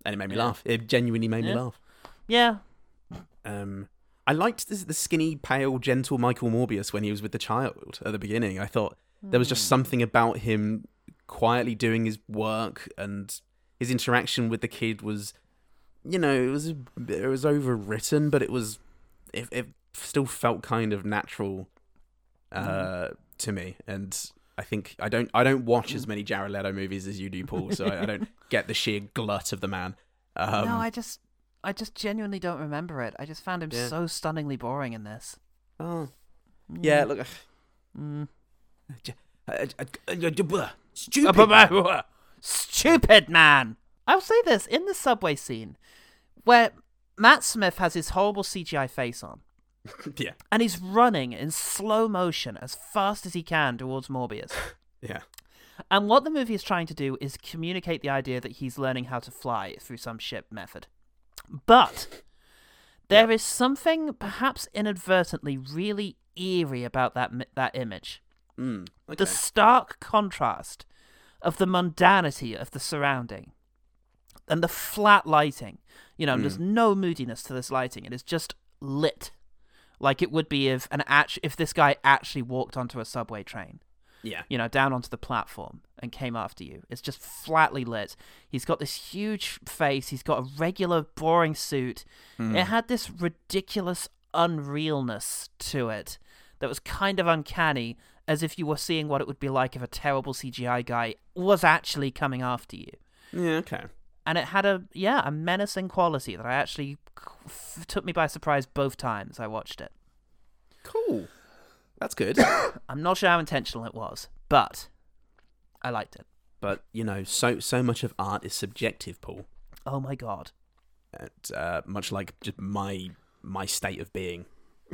and it made me Yeah. laugh. It genuinely made me laugh. Yeah. Um, I liked this, the skinny, pale, gentle Michael Morbius when he was with the child at the beginning. I thought there was just something about him quietly doing his work and his interaction with the kid was, you know, it was it was overwritten, but it was it, it still felt kind of natural uh, mm-hmm. to me. And I think I don't I don't watch as many Jared Leto movies as you do, Paul, so I, I don't <laughs> get the sheer glut of the man. Um, no, I just, I just genuinely don't remember it. I just found him Yeah. so stunningly boring in this. Oh. Mm. Yeah, look. Mm. Stupid. Stupid man. I'll say this in the subway scene, where Matt Smith has his horrible CGI face on, <laughs> yeah. and he's running in slow motion as fast as he can towards Morbius. <laughs> Yeah. And what the movie is trying to do is communicate the idea that he's learning how to fly through some ship method. But there is something perhaps inadvertently really eerie about that that image. Mm, The stark contrast of the mundanity of the surrounding and the flat lighting. You know, there's no moodiness to this lighting. It is just lit, like it would be if an act- if this guy actually walked onto a subway train Yeah. you know, down onto the platform and came after you. It's just flatly lit. He's got this huge face. He's got a regular, boring suit. Hmm. It had this ridiculous unrealness to it that was kind of uncanny, as if you were seeing what it would be like if a terrible CGI guy was actually coming after you. Yeah, okay. And it had a, yeah, a menacing quality that I actually f- took me by surprise both times I watched it. Cool. That's good. <coughs> I'm not sure how intentional it was, but I liked it. but, you know, so so much of art is subjective, Paul. Oh my god. And, uh, much like just my my state of being.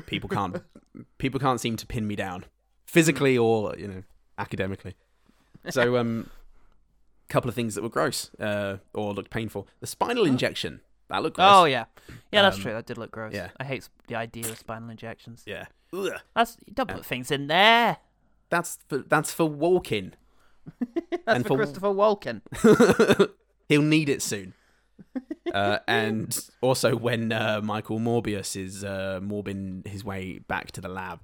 People can't <laughs> people can't seem to pin me down. Physically or, you know, academically. So um couple of things that were gross, uh, or looked painful. The spinal injection. That looked gross. Oh yeah, yeah, that's Um, true. That did look gross. yeah. I hate the idea of spinal injections. Yeah. Ugh. That's you don't put things in there. That's for that's for walking. <laughs> That's And for, for- Christopher Walken. <laughs> He'll need it soon. <laughs> uh, and also when uh, Michael Morbius is uh, morbing his way back to the lab,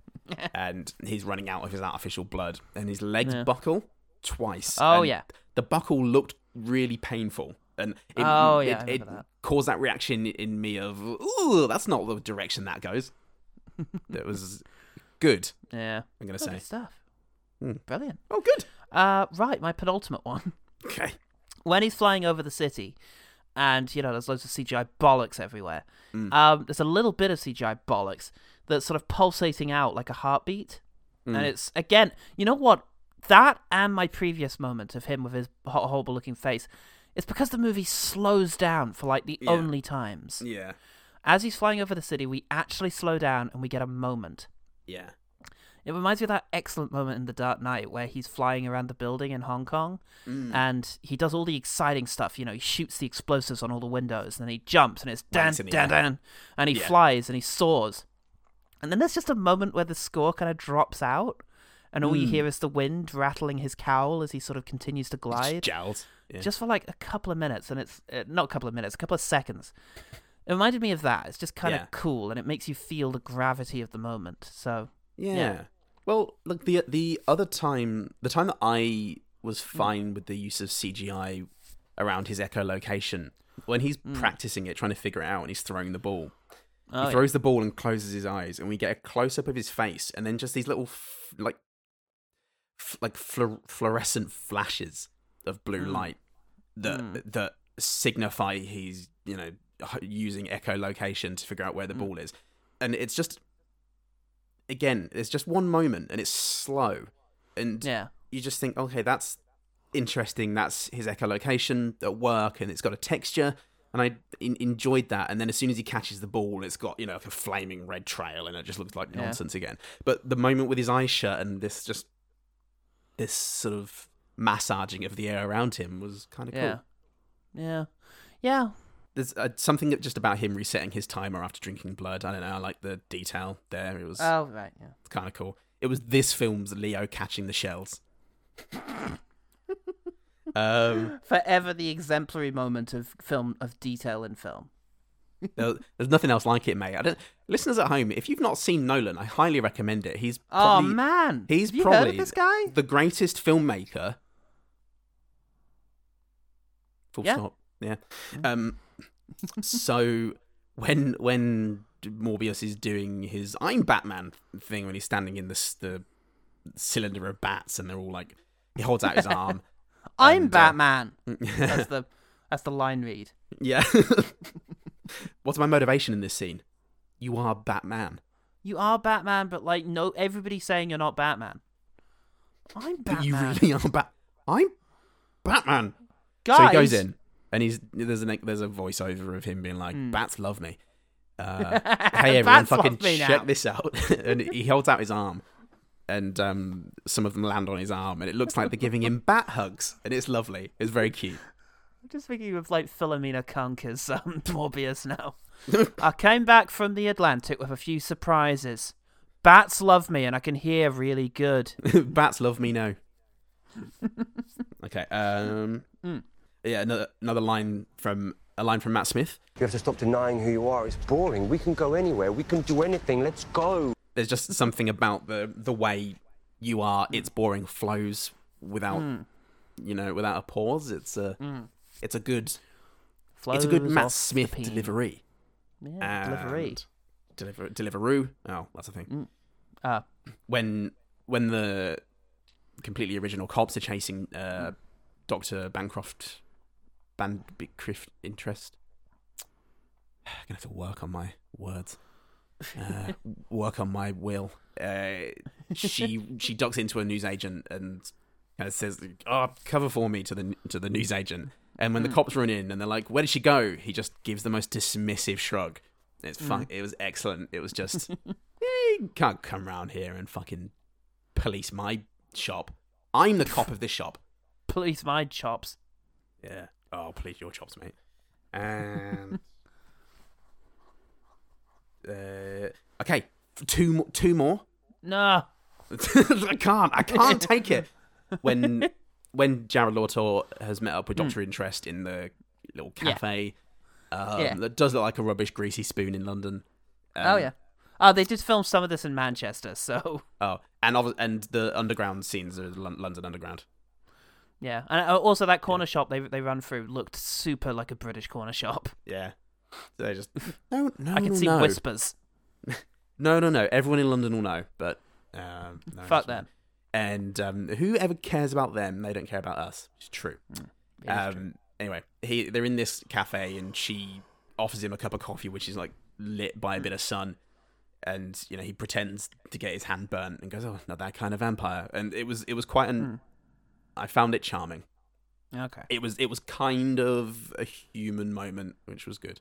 and he's running out of his artificial blood, and his legs Yeah. buckle twice. Oh, yeah. the buckle looked really painful, and it, Oh, yeah, it, it that. caused that reaction in me of, "Ooh, that's not the direction that goes." <laughs> that was good. Yeah, I'm gonna say. good stuff. Hmm. Brilliant. Oh, good. Uh, right, my penultimate one. <laughs> Okay. When he's flying over the city, and you know there's loads of CGI bollocks everywhere. Mm. Um, there's a little bit of CGI bollocks that's sort of pulsating out like a heartbeat, Mm. and it's again, you know what? That and my previous moment of him with his horrible looking face, it's because the movie slows down for like the Yeah. only times. Yeah. As he's flying over the city, we actually slow down and we get a moment. Yeah. It reminds me of that excellent moment in The Dark Knight where he's flying around the building in Hong Kong Mm. and he does all the exciting stuff. You know, he shoots the explosives on all the windows and then he jumps and it's dan, Right in the dan, dan, and he Yeah. flies and he soars. And then there's just a moment where the score kind of drops out and all you Mm. hear is the wind rattling his cowl as he sort of continues to glide. Jowls. Yeah. Just for like a couple of minutes and it's uh, not a couple of minutes, a couple of seconds. It reminded me of that. It's just kind of Yeah. cool and it makes you feel the gravity of the moment. So, Yeah. Well, look the the other time, the time that I was Hmm. fine with the use of CGI around his echolocation, when he's practicing it, trying to figure it out, and he's throwing the ball. Hmm. Oh, he yeah. throws the ball and closes his eyes, and we get a close up of his face, and then just these little f- like f- like fluor- fluorescent flashes of blue Mm. light that Mm. that signify he's you know using echolocation to figure out where the Mm. ball is, and it's just again, it's just one moment, and it's slow, and Yeah. you just think, okay, that's interesting. That's his echolocation at work, and it's got a texture. And I in- enjoyed that. And then as soon as he catches the ball, it's got you know like a flaming red trail, and it just looks like Yeah. nonsense again. But the moment with his eyes shut and this just this sort of massaging of the air around him was kind of yeah. cool. Yeah. Yeah. There's uh, something just about him resetting his timer after drinking blood. I don't know. I like the detail there. It was Oh, right. Yeah. It's kind of cool. It was this film's Leo catching the shells. <laughs> um, Forever the exemplary moment of film of detail in film. there- there's nothing else like it, mate. I don't. Listeners at home, if you've not seen Nolan, I highly recommend it. He's Oh man, he's Have you heard of probably this guy? the greatest filmmaker. Full Yeah. stop. Yeah. Um. so when when Morbius is doing his I'm Batman thing when he's standing in this the cylinder of bats and they're all like he holds out his <laughs> arm. I'm and, uh, Batman. <laughs> that's the that's the line read. Yeah. <laughs> What's my motivation in this scene? You are Batman. You are Batman, but like no, everybody's saying you're not Batman. I'm Batman. But you really are Bat. I'm Batman. Guys, So he goes in, and he's there's a there's a voiceover of him being like, Hmm. "Bats love me." <laughs> Uh, hey everyone, fucking check now. this out! <laughs> and he holds out his arm, and um, some of them land on his arm, and it looks like they're giving him bat hugs, and it's lovely. It's very cute. I'm just thinking of like Philomena Cunk as um, <laughs> Morbius now. <laughs> I came back from the Atlantic with a few surprises. Bats love me, and I can hear really good. <laughs> Bats love me now. <laughs> okay. Um. Mm. Yeah. Another another line from a line from Matt Smith. You have to stop denying who you are. It's boring. We can go anywhere. We can do anything. Let's go. There's just something about the the way you are. It's boring. Flows without Mm. you know without a pause. It's a Mm. it's a good it's a good Matt Smith peen. delivery. Yeah, delivery. Deliver Deliveroo. Oh, that's a thing. Ah. When when the completely original cops are chasing uh, Doctor Bancroft, Bancroft interest. I'm <sighs> gonna have to work on my words. Uh, <laughs> work on my will. Uh, she she ducks into a newsagent and kind of says, "Oh, cover for me" to the to the newsagent. And when the Mm. cops run in and they're like, "Where did she go?" He just gives the most dismissive shrug. It's fun. Mm. It was excellent. It was just, <laughs> "Eh, you can't come round here and fucking police my shop. I'm the cop of this shop. Police my chops. Yeah. Oh, police your chops, mate. And <laughs> uh, okay, two more. Two more. No. <laughs> I can't. I can't take it. When when Jared Lawtor has met up with Doctor Interest in the little Hmm. Yeah. cafe, um, Yeah. that does look like a rubbish greasy spoon in London. oh Um, yeah. Oh, they did film some of this in Manchester, so <laughs> Oh, and and the underground scenes are Lon- London Underground. yeah. And uh, also that corner shop they they ran through looked super like a British corner shop. <laughs> Yeah. So they just <laughs> no no I can no, see no. whispers. No no no. Everyone in London will know, but um, no, Fuck fine. And um, whoever cares about them, they don't care about us. It's true. um, anyway, he they're in this cafe, and she offers him a cup of coffee, which is like lit by a bit of sun. And you know he pretends to get his hand burnt and goes, "Oh, not that kind of vampire." And it was it was quite an. I found it charming. Okay. It was it was kind of a human moment, which was good.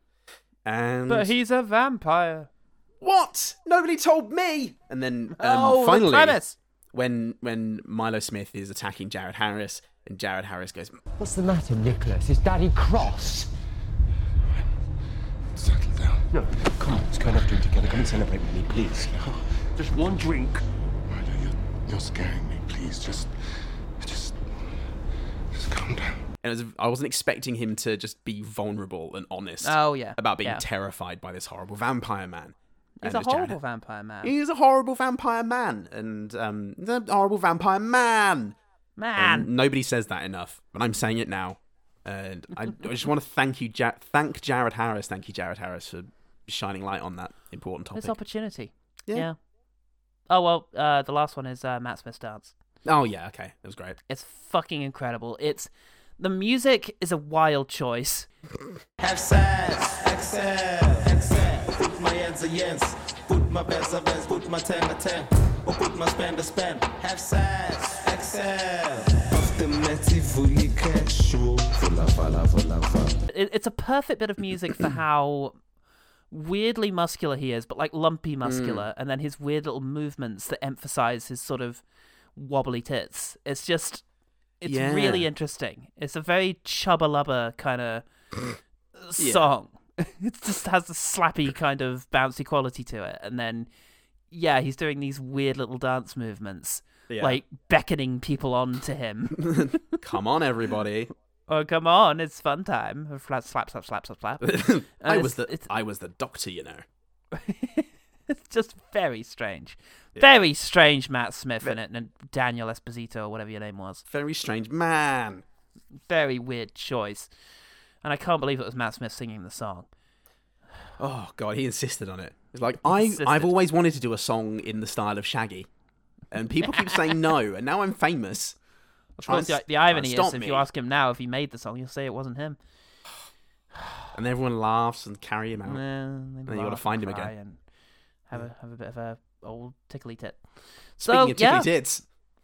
And But he's a vampire. what? Nobody told me. And then um, Oh, the finally, premise. When when Milo Smith is attacking Jared Harris, and Jared Harris goes, What's the matter, Nicholas? Is Daddy cross? Settle down. No, come on, let's go and have a drink together. Come and celebrate with me, please. No. <sighs> Just one drink. Milo, you're, you're scaring me. Please, just, just, just calm down. and it was, I wasn't expecting him to just be vulnerable and honest. Oh, yeah. about being Yeah. terrified by this horrible vampire man. He's And a as Jared- horrible vampire man. He's a horrible vampire man, and um, he's a horrible vampire man. Man. And nobody says that enough, but I'm saying it now. And I, I just want to thank you, ja- thank Jared Harris, thank you, Jared Harris, for shining light on that important topic. This opportunity. Yeah. Oh well, uh, the last one is uh, Matt Smith's dance. Oh yeah, okay, it was great. It's fucking incredible. It's the music is a wild choice. Have size, excel, excel. Put my hands against, put my best of best, put my ten a ten, or put my spend a spend. Have size, excel. It's a perfect bit of music for how weirdly muscular he is, but like lumpy mm. muscular, and then his weird little movements that emphasize his sort of wobbly tits. It's just, it's Yeah. really interesting. It's a very chubba lubba kind of Yeah. <laughs> It just has a slappy kind of bouncy quality to it, and then yeah, he's doing these weird little dance movements, Yeah. like beckoning people on to him. <laughs> Come on, everybody! <laughs> oh come on, it's fun time. Slap, slap, slap, slap, slap, slap. I was the it's- I was the doctor, you know. it's just very strange. Very strange Matt Smith in it and Daniel Esposito or whatever your name was. Very strange man. Very weird choice. And I can't believe it was Matt Smith singing the song. Oh god, he insisted on it. It's like I Insisted. I've always wanted to do a song in the style of Shaggy, and people keep saying no, and now I'm famous. Of course, and the, the irony is, if me. you ask him now if he made the song, he'll say it wasn't him. <sighs> and everyone laughs and carry him out. And then you got to find him again. and Have a have a bit of a old tickly tit. Speaking so of tickly yeah, tits,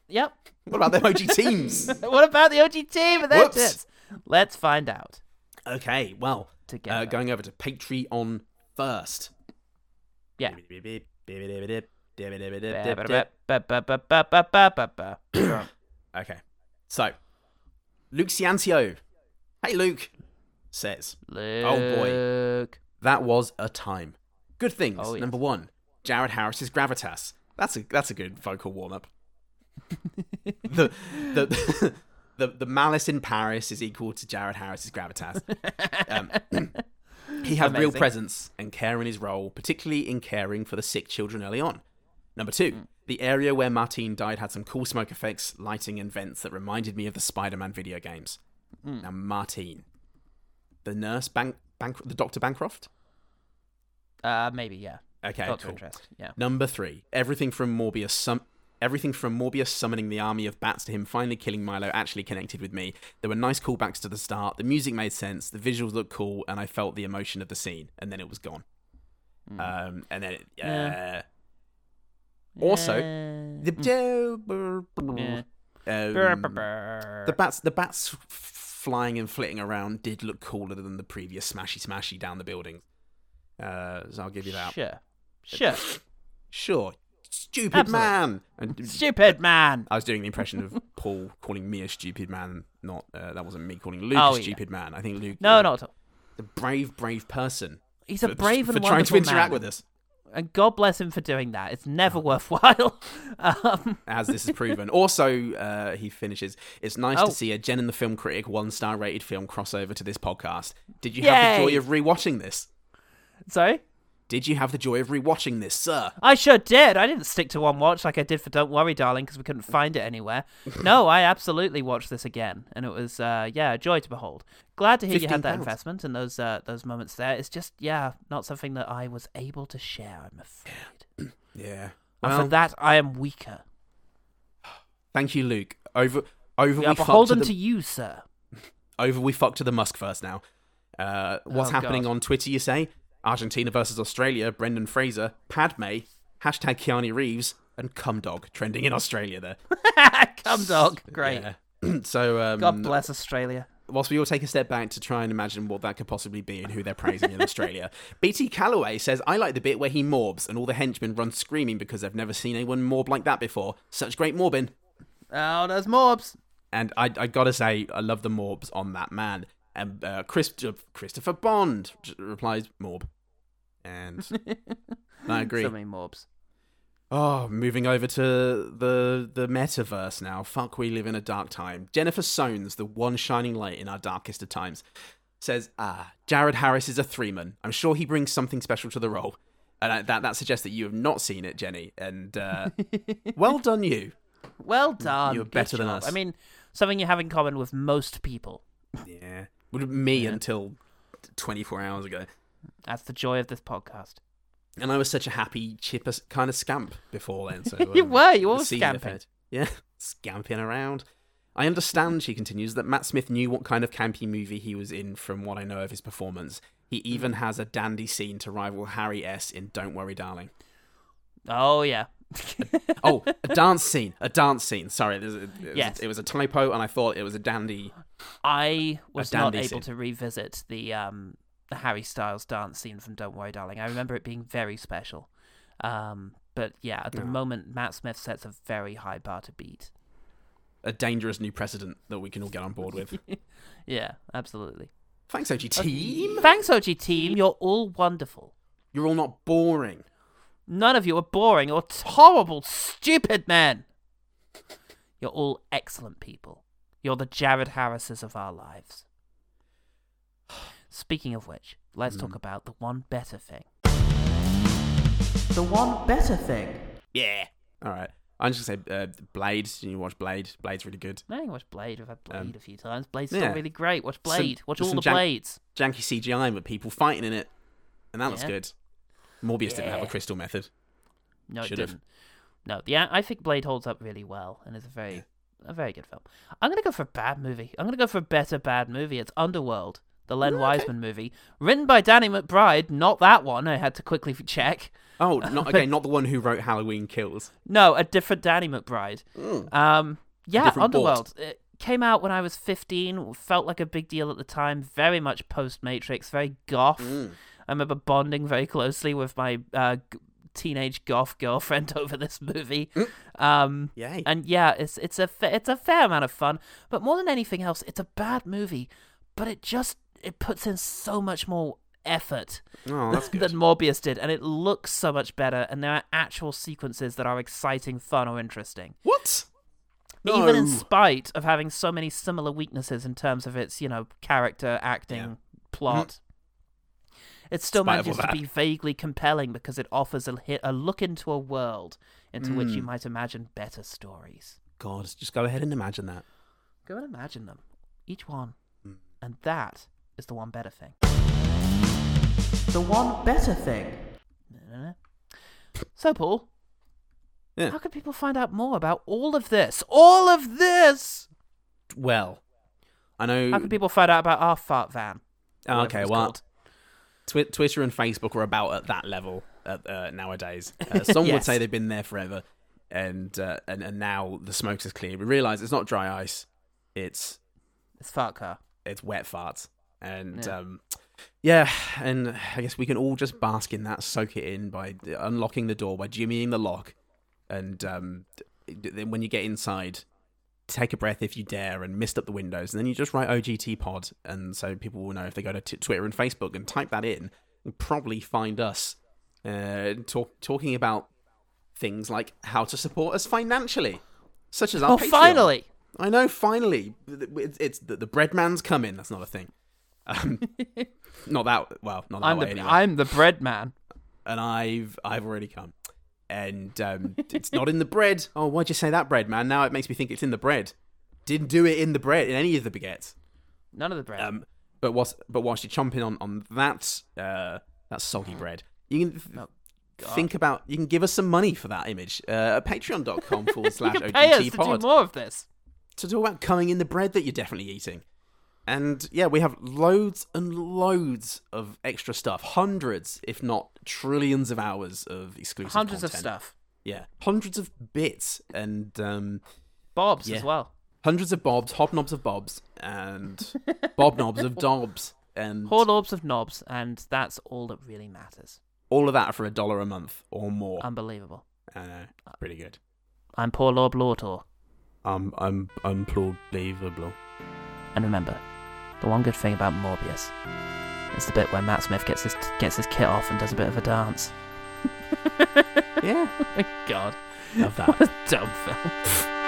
yep. what about the OG teams? <laughs> what about the OG team and their Whoops. tits? Let's find out. Okay, well, uh, going over to Patreon first. Yeah. okay, so Luke Ciancio. Hey, Luke says, "Oh boy, that was a time. Good things. Oh, yes. Number one, Jared Harris's gravitas. That's a that's a good vocal warm up. the, the the the malice in Paris is equal to Jared Harris's gravitas. <laughs> Um, he had real presence and care in his role, particularly in caring for the sick children early on. Number two, Mm. the area where Martine died had some cool smoke effects, lighting, and vents that reminded me of the Spider-Man video games. Mm. Now, Martine, the nurse, Bank, Bank, the Doctor Bancroft. Uh, maybe yeah. Okay, Doctor cool. Interest, yeah. Number three, everything from Morbius sum- everything from Morbius summoning the army of bats to him finally killing Milo actually connected with me. There were nice callbacks to the start, the music made sense, the visuals looked cool, and I felt the emotion of the scene, and then it was gone. Um, and then it, uh, Hmm. Yeah. also Yeah. the Yeah. um, the bats the bats f- flying and flitting around did look cooler than the previous smashy smashy down the buildings. Uh, so I'll give you that. Sure. Sure. <laughs> Sure. Stupid Absolutely. man. And Stupid man. I was doing the impression of <laughs> Paul calling me a stupid man. Not uh, that wasn't me calling Luke Oh, a yeah. stupid man. I think Luke. No, uh, not. The brave, brave person. He's a for- brave and for trying to interact man. with us, And God bless him for doing that. It's never worthwhile. <laughs> um, as this is proven. also, uh, he finishes. It's nice Oh. to see a Jen and the Film Critic one star rated film crossover to this podcast. Did you have the joy of rewatching this? sorry? Did you have the joy of rewatching this, sir? I sure did. I didn't stick to one watch like I did for Don't Worry, Darling, because we couldn't find it anywhere. <laughs> no, I absolutely watched this again, and it was, uh, yeah, a joy to behold. Glad to hear you had that £15. investment and those uh, those moments there. It's just, yeah, not something that I was able to share. I'm afraid. <clears throat> Yeah. And for that, I am weaker. <sighs> Thank you, Luke. Over, over. We fuck beholden the, to you, sir. <laughs> over. We fuck to the Musk first now. Uh, what's Oh, happening God. on Twitter? You say Argentina versus Australia. Brendan Fraser, Padme, hashtag Keanu Reeves, and cum dog trending in Australia. There. <laughs> Come, dog. <laughs> Great. Yeah. <clears throat> so um, God bless Australia. whilst we all take a step back to try and imagine what that could possibly be and who they're praising in Australia, <laughs> BT Calloway says, I like the bit where he morbs and all the henchmen run screaming because they've never seen anyone morb like that before. Such great morbing. Oh, there's morbs. And I, I gotta say, I love the morbs on that man. And uh, Chris, Christopher Bond replies, morb. And <laughs> I agree. So many mobs. Oh, moving over to the the metaverse now. Fuck, we live in a dark time. Jennifer Soanes, the one shining light in our darkest of times, says, "Ah, Jared Harris is a three-man. I'm sure he brings something special to the role." And I, that that suggests that you have not seen it, Jenny. And uh, <laughs> well done, you. Well done. You're better than job. us. I mean, something you have in common with most people. Yeah, would me until 24 hours ago. That's the joy of this podcast. And I was such a happy, chipper kind of scamp before then. So <laughs> You um, were, you were scamping. Yeah, <laughs> scamping around. I understand, she continues, that Matt Smith knew what kind of campy movie he was in from what I know of his performance. He even Hmm. has a dandy scene to rival Harry S. in Don't Worry, Darling. Oh yeah. <laughs> Oh, a dance scene. A dance scene. Sorry, there's a, it, was, Yes. it was a typo, and I thought it was a dandy. I was not dandy able scene. to revisit the um the Harry Styles dance scene from Don't Worry, Darling. I remember it being very special. Um, but yeah, at the Yeah. moment, Matt Smith sets a very high bar to beat. A dangerous new precedent that we can all get on board with. <laughs> Yeah, absolutely. Thanks, OG team. Thanks, OG team. You're all wonderful. You're all not boring. None of you are boring or horrible, stupid men. You're all excellent people. You're the Jared Harrises of our lives. <sighs> <sighs> <sighs> Speaking of which, let's talk about the one better thing. The one better thing. Yeah. All right. I'm just gonna say, uh, Blade. You watch Blade. Blade's really good. I think watch Blade. We've had Blade Um, a few times. Blade's yeah. still really great. Watch Some- Blade. watch all the Blades. Janky CGI with people fighting in it, and that looks good. Morbius didn't have a crystal method. No, it Should've. didn't. No, yeah, I think Blade holds up really well and is a very, a very good film. I'm gonna go for a bad movie. I'm gonna go for a better bad movie. It's Underworld, the Len Wiseman movie, written by Danny McBride. Not that one. I had to quickly <laughs> check. Oh, not again. <laughs> Not the one who wrote Halloween Kills. No, a different Danny McBride. Um, yeah. Underworld. It came out when I was 15. Felt like a big deal at the time. Very much post Matrix. Very goth. Mm. I remember bonding very closely with my uh, teenage goth girlfriend <laughs> over this movie. Um, Yay. And yeah, it's it's a fa- it's a fair amount of fun. But more than anything else, it's a bad movie. But it just it puts in so much more effort Oh, <laughs> than Morbius did, and it looks so much better. And there are actual sequences that are exciting, fun, or interesting. What? Even in spite of having so many similar weaknesses in terms of its, you know, character, acting, plot, it still Spite of all manages to be vaguely compelling because it offers a, hit, a look into a world into which you Mm. might imagine better stories. God, just go ahead and imagine that. Go and imagine them, each one, Mm. and that is the one better thing. The one better thing. So, Paul, Yeah. how can people find out more about all of this? All of this! Well, I know. How can people find out about our fart van? Oh, okay, well, called. Twi- Twitter and Facebook are about at that level uh, uh, nowadays. Uh, <laughs> some would say they've been there forever, and uh, and and now the smoke is clear. We realise it's not dry ice; it's It's fart car. it's wet farts, and Yeah. um, yeah, and I guess we can all just bask in that, soak it in by unlocking the door, by jimmying the lock, and um, then when you get inside, take a breath if you dare, and mist up the windows, and then you just write OGT Pod, and so people will know if they go to t- Twitter and Facebook and type that in, you'll probably find us uh, talk- talking about things like how to support us financially, such as our Oh, Patreon. finally! I know, finally. It's, it's the, the bread man's coming. That's not a thing. Um, <laughs> not that well, not that I'm way the anyway. I'm the bread man. and I've I've already come, and um, it's not in the bread. <laughs> Oh, why'd you say that, bread man? Now it makes me think it's in the bread. Didn't do it in the bread in any of the baguettes. None of the bread. Um, but whilst but whilst you're chomping on on that uh that soggy bread, you can No. think about you can give us some money for that image uh, at patreon.com forward <laughs> slash can pay us OGT to do more of this. to talk about coming in the bread that you're definitely eating. And yeah, we have loads and loads of extra stuff, hundreds, if not trillions of hours of exclusive Hundreds of stuff. Yeah, hundreds of bits and um, Bobs yeah. as well. hundreds of bobs, hobnobs of bobs, and <laughs> bobnobs of dobs, and Whole orbs of knobs, and that's all that really matters. all of that for a dollar a month or more. Unbelievable. I know, pretty good. I'm poor Lord Lortor. Um, I'm unbelievable. And remember, the one good thing about Morbius is the bit where Matt Smith gets his gets his kit off and does a bit of a dance. <laughs> yeah. <laughs> Oh my God. Love that. What a dumb film. <laughs>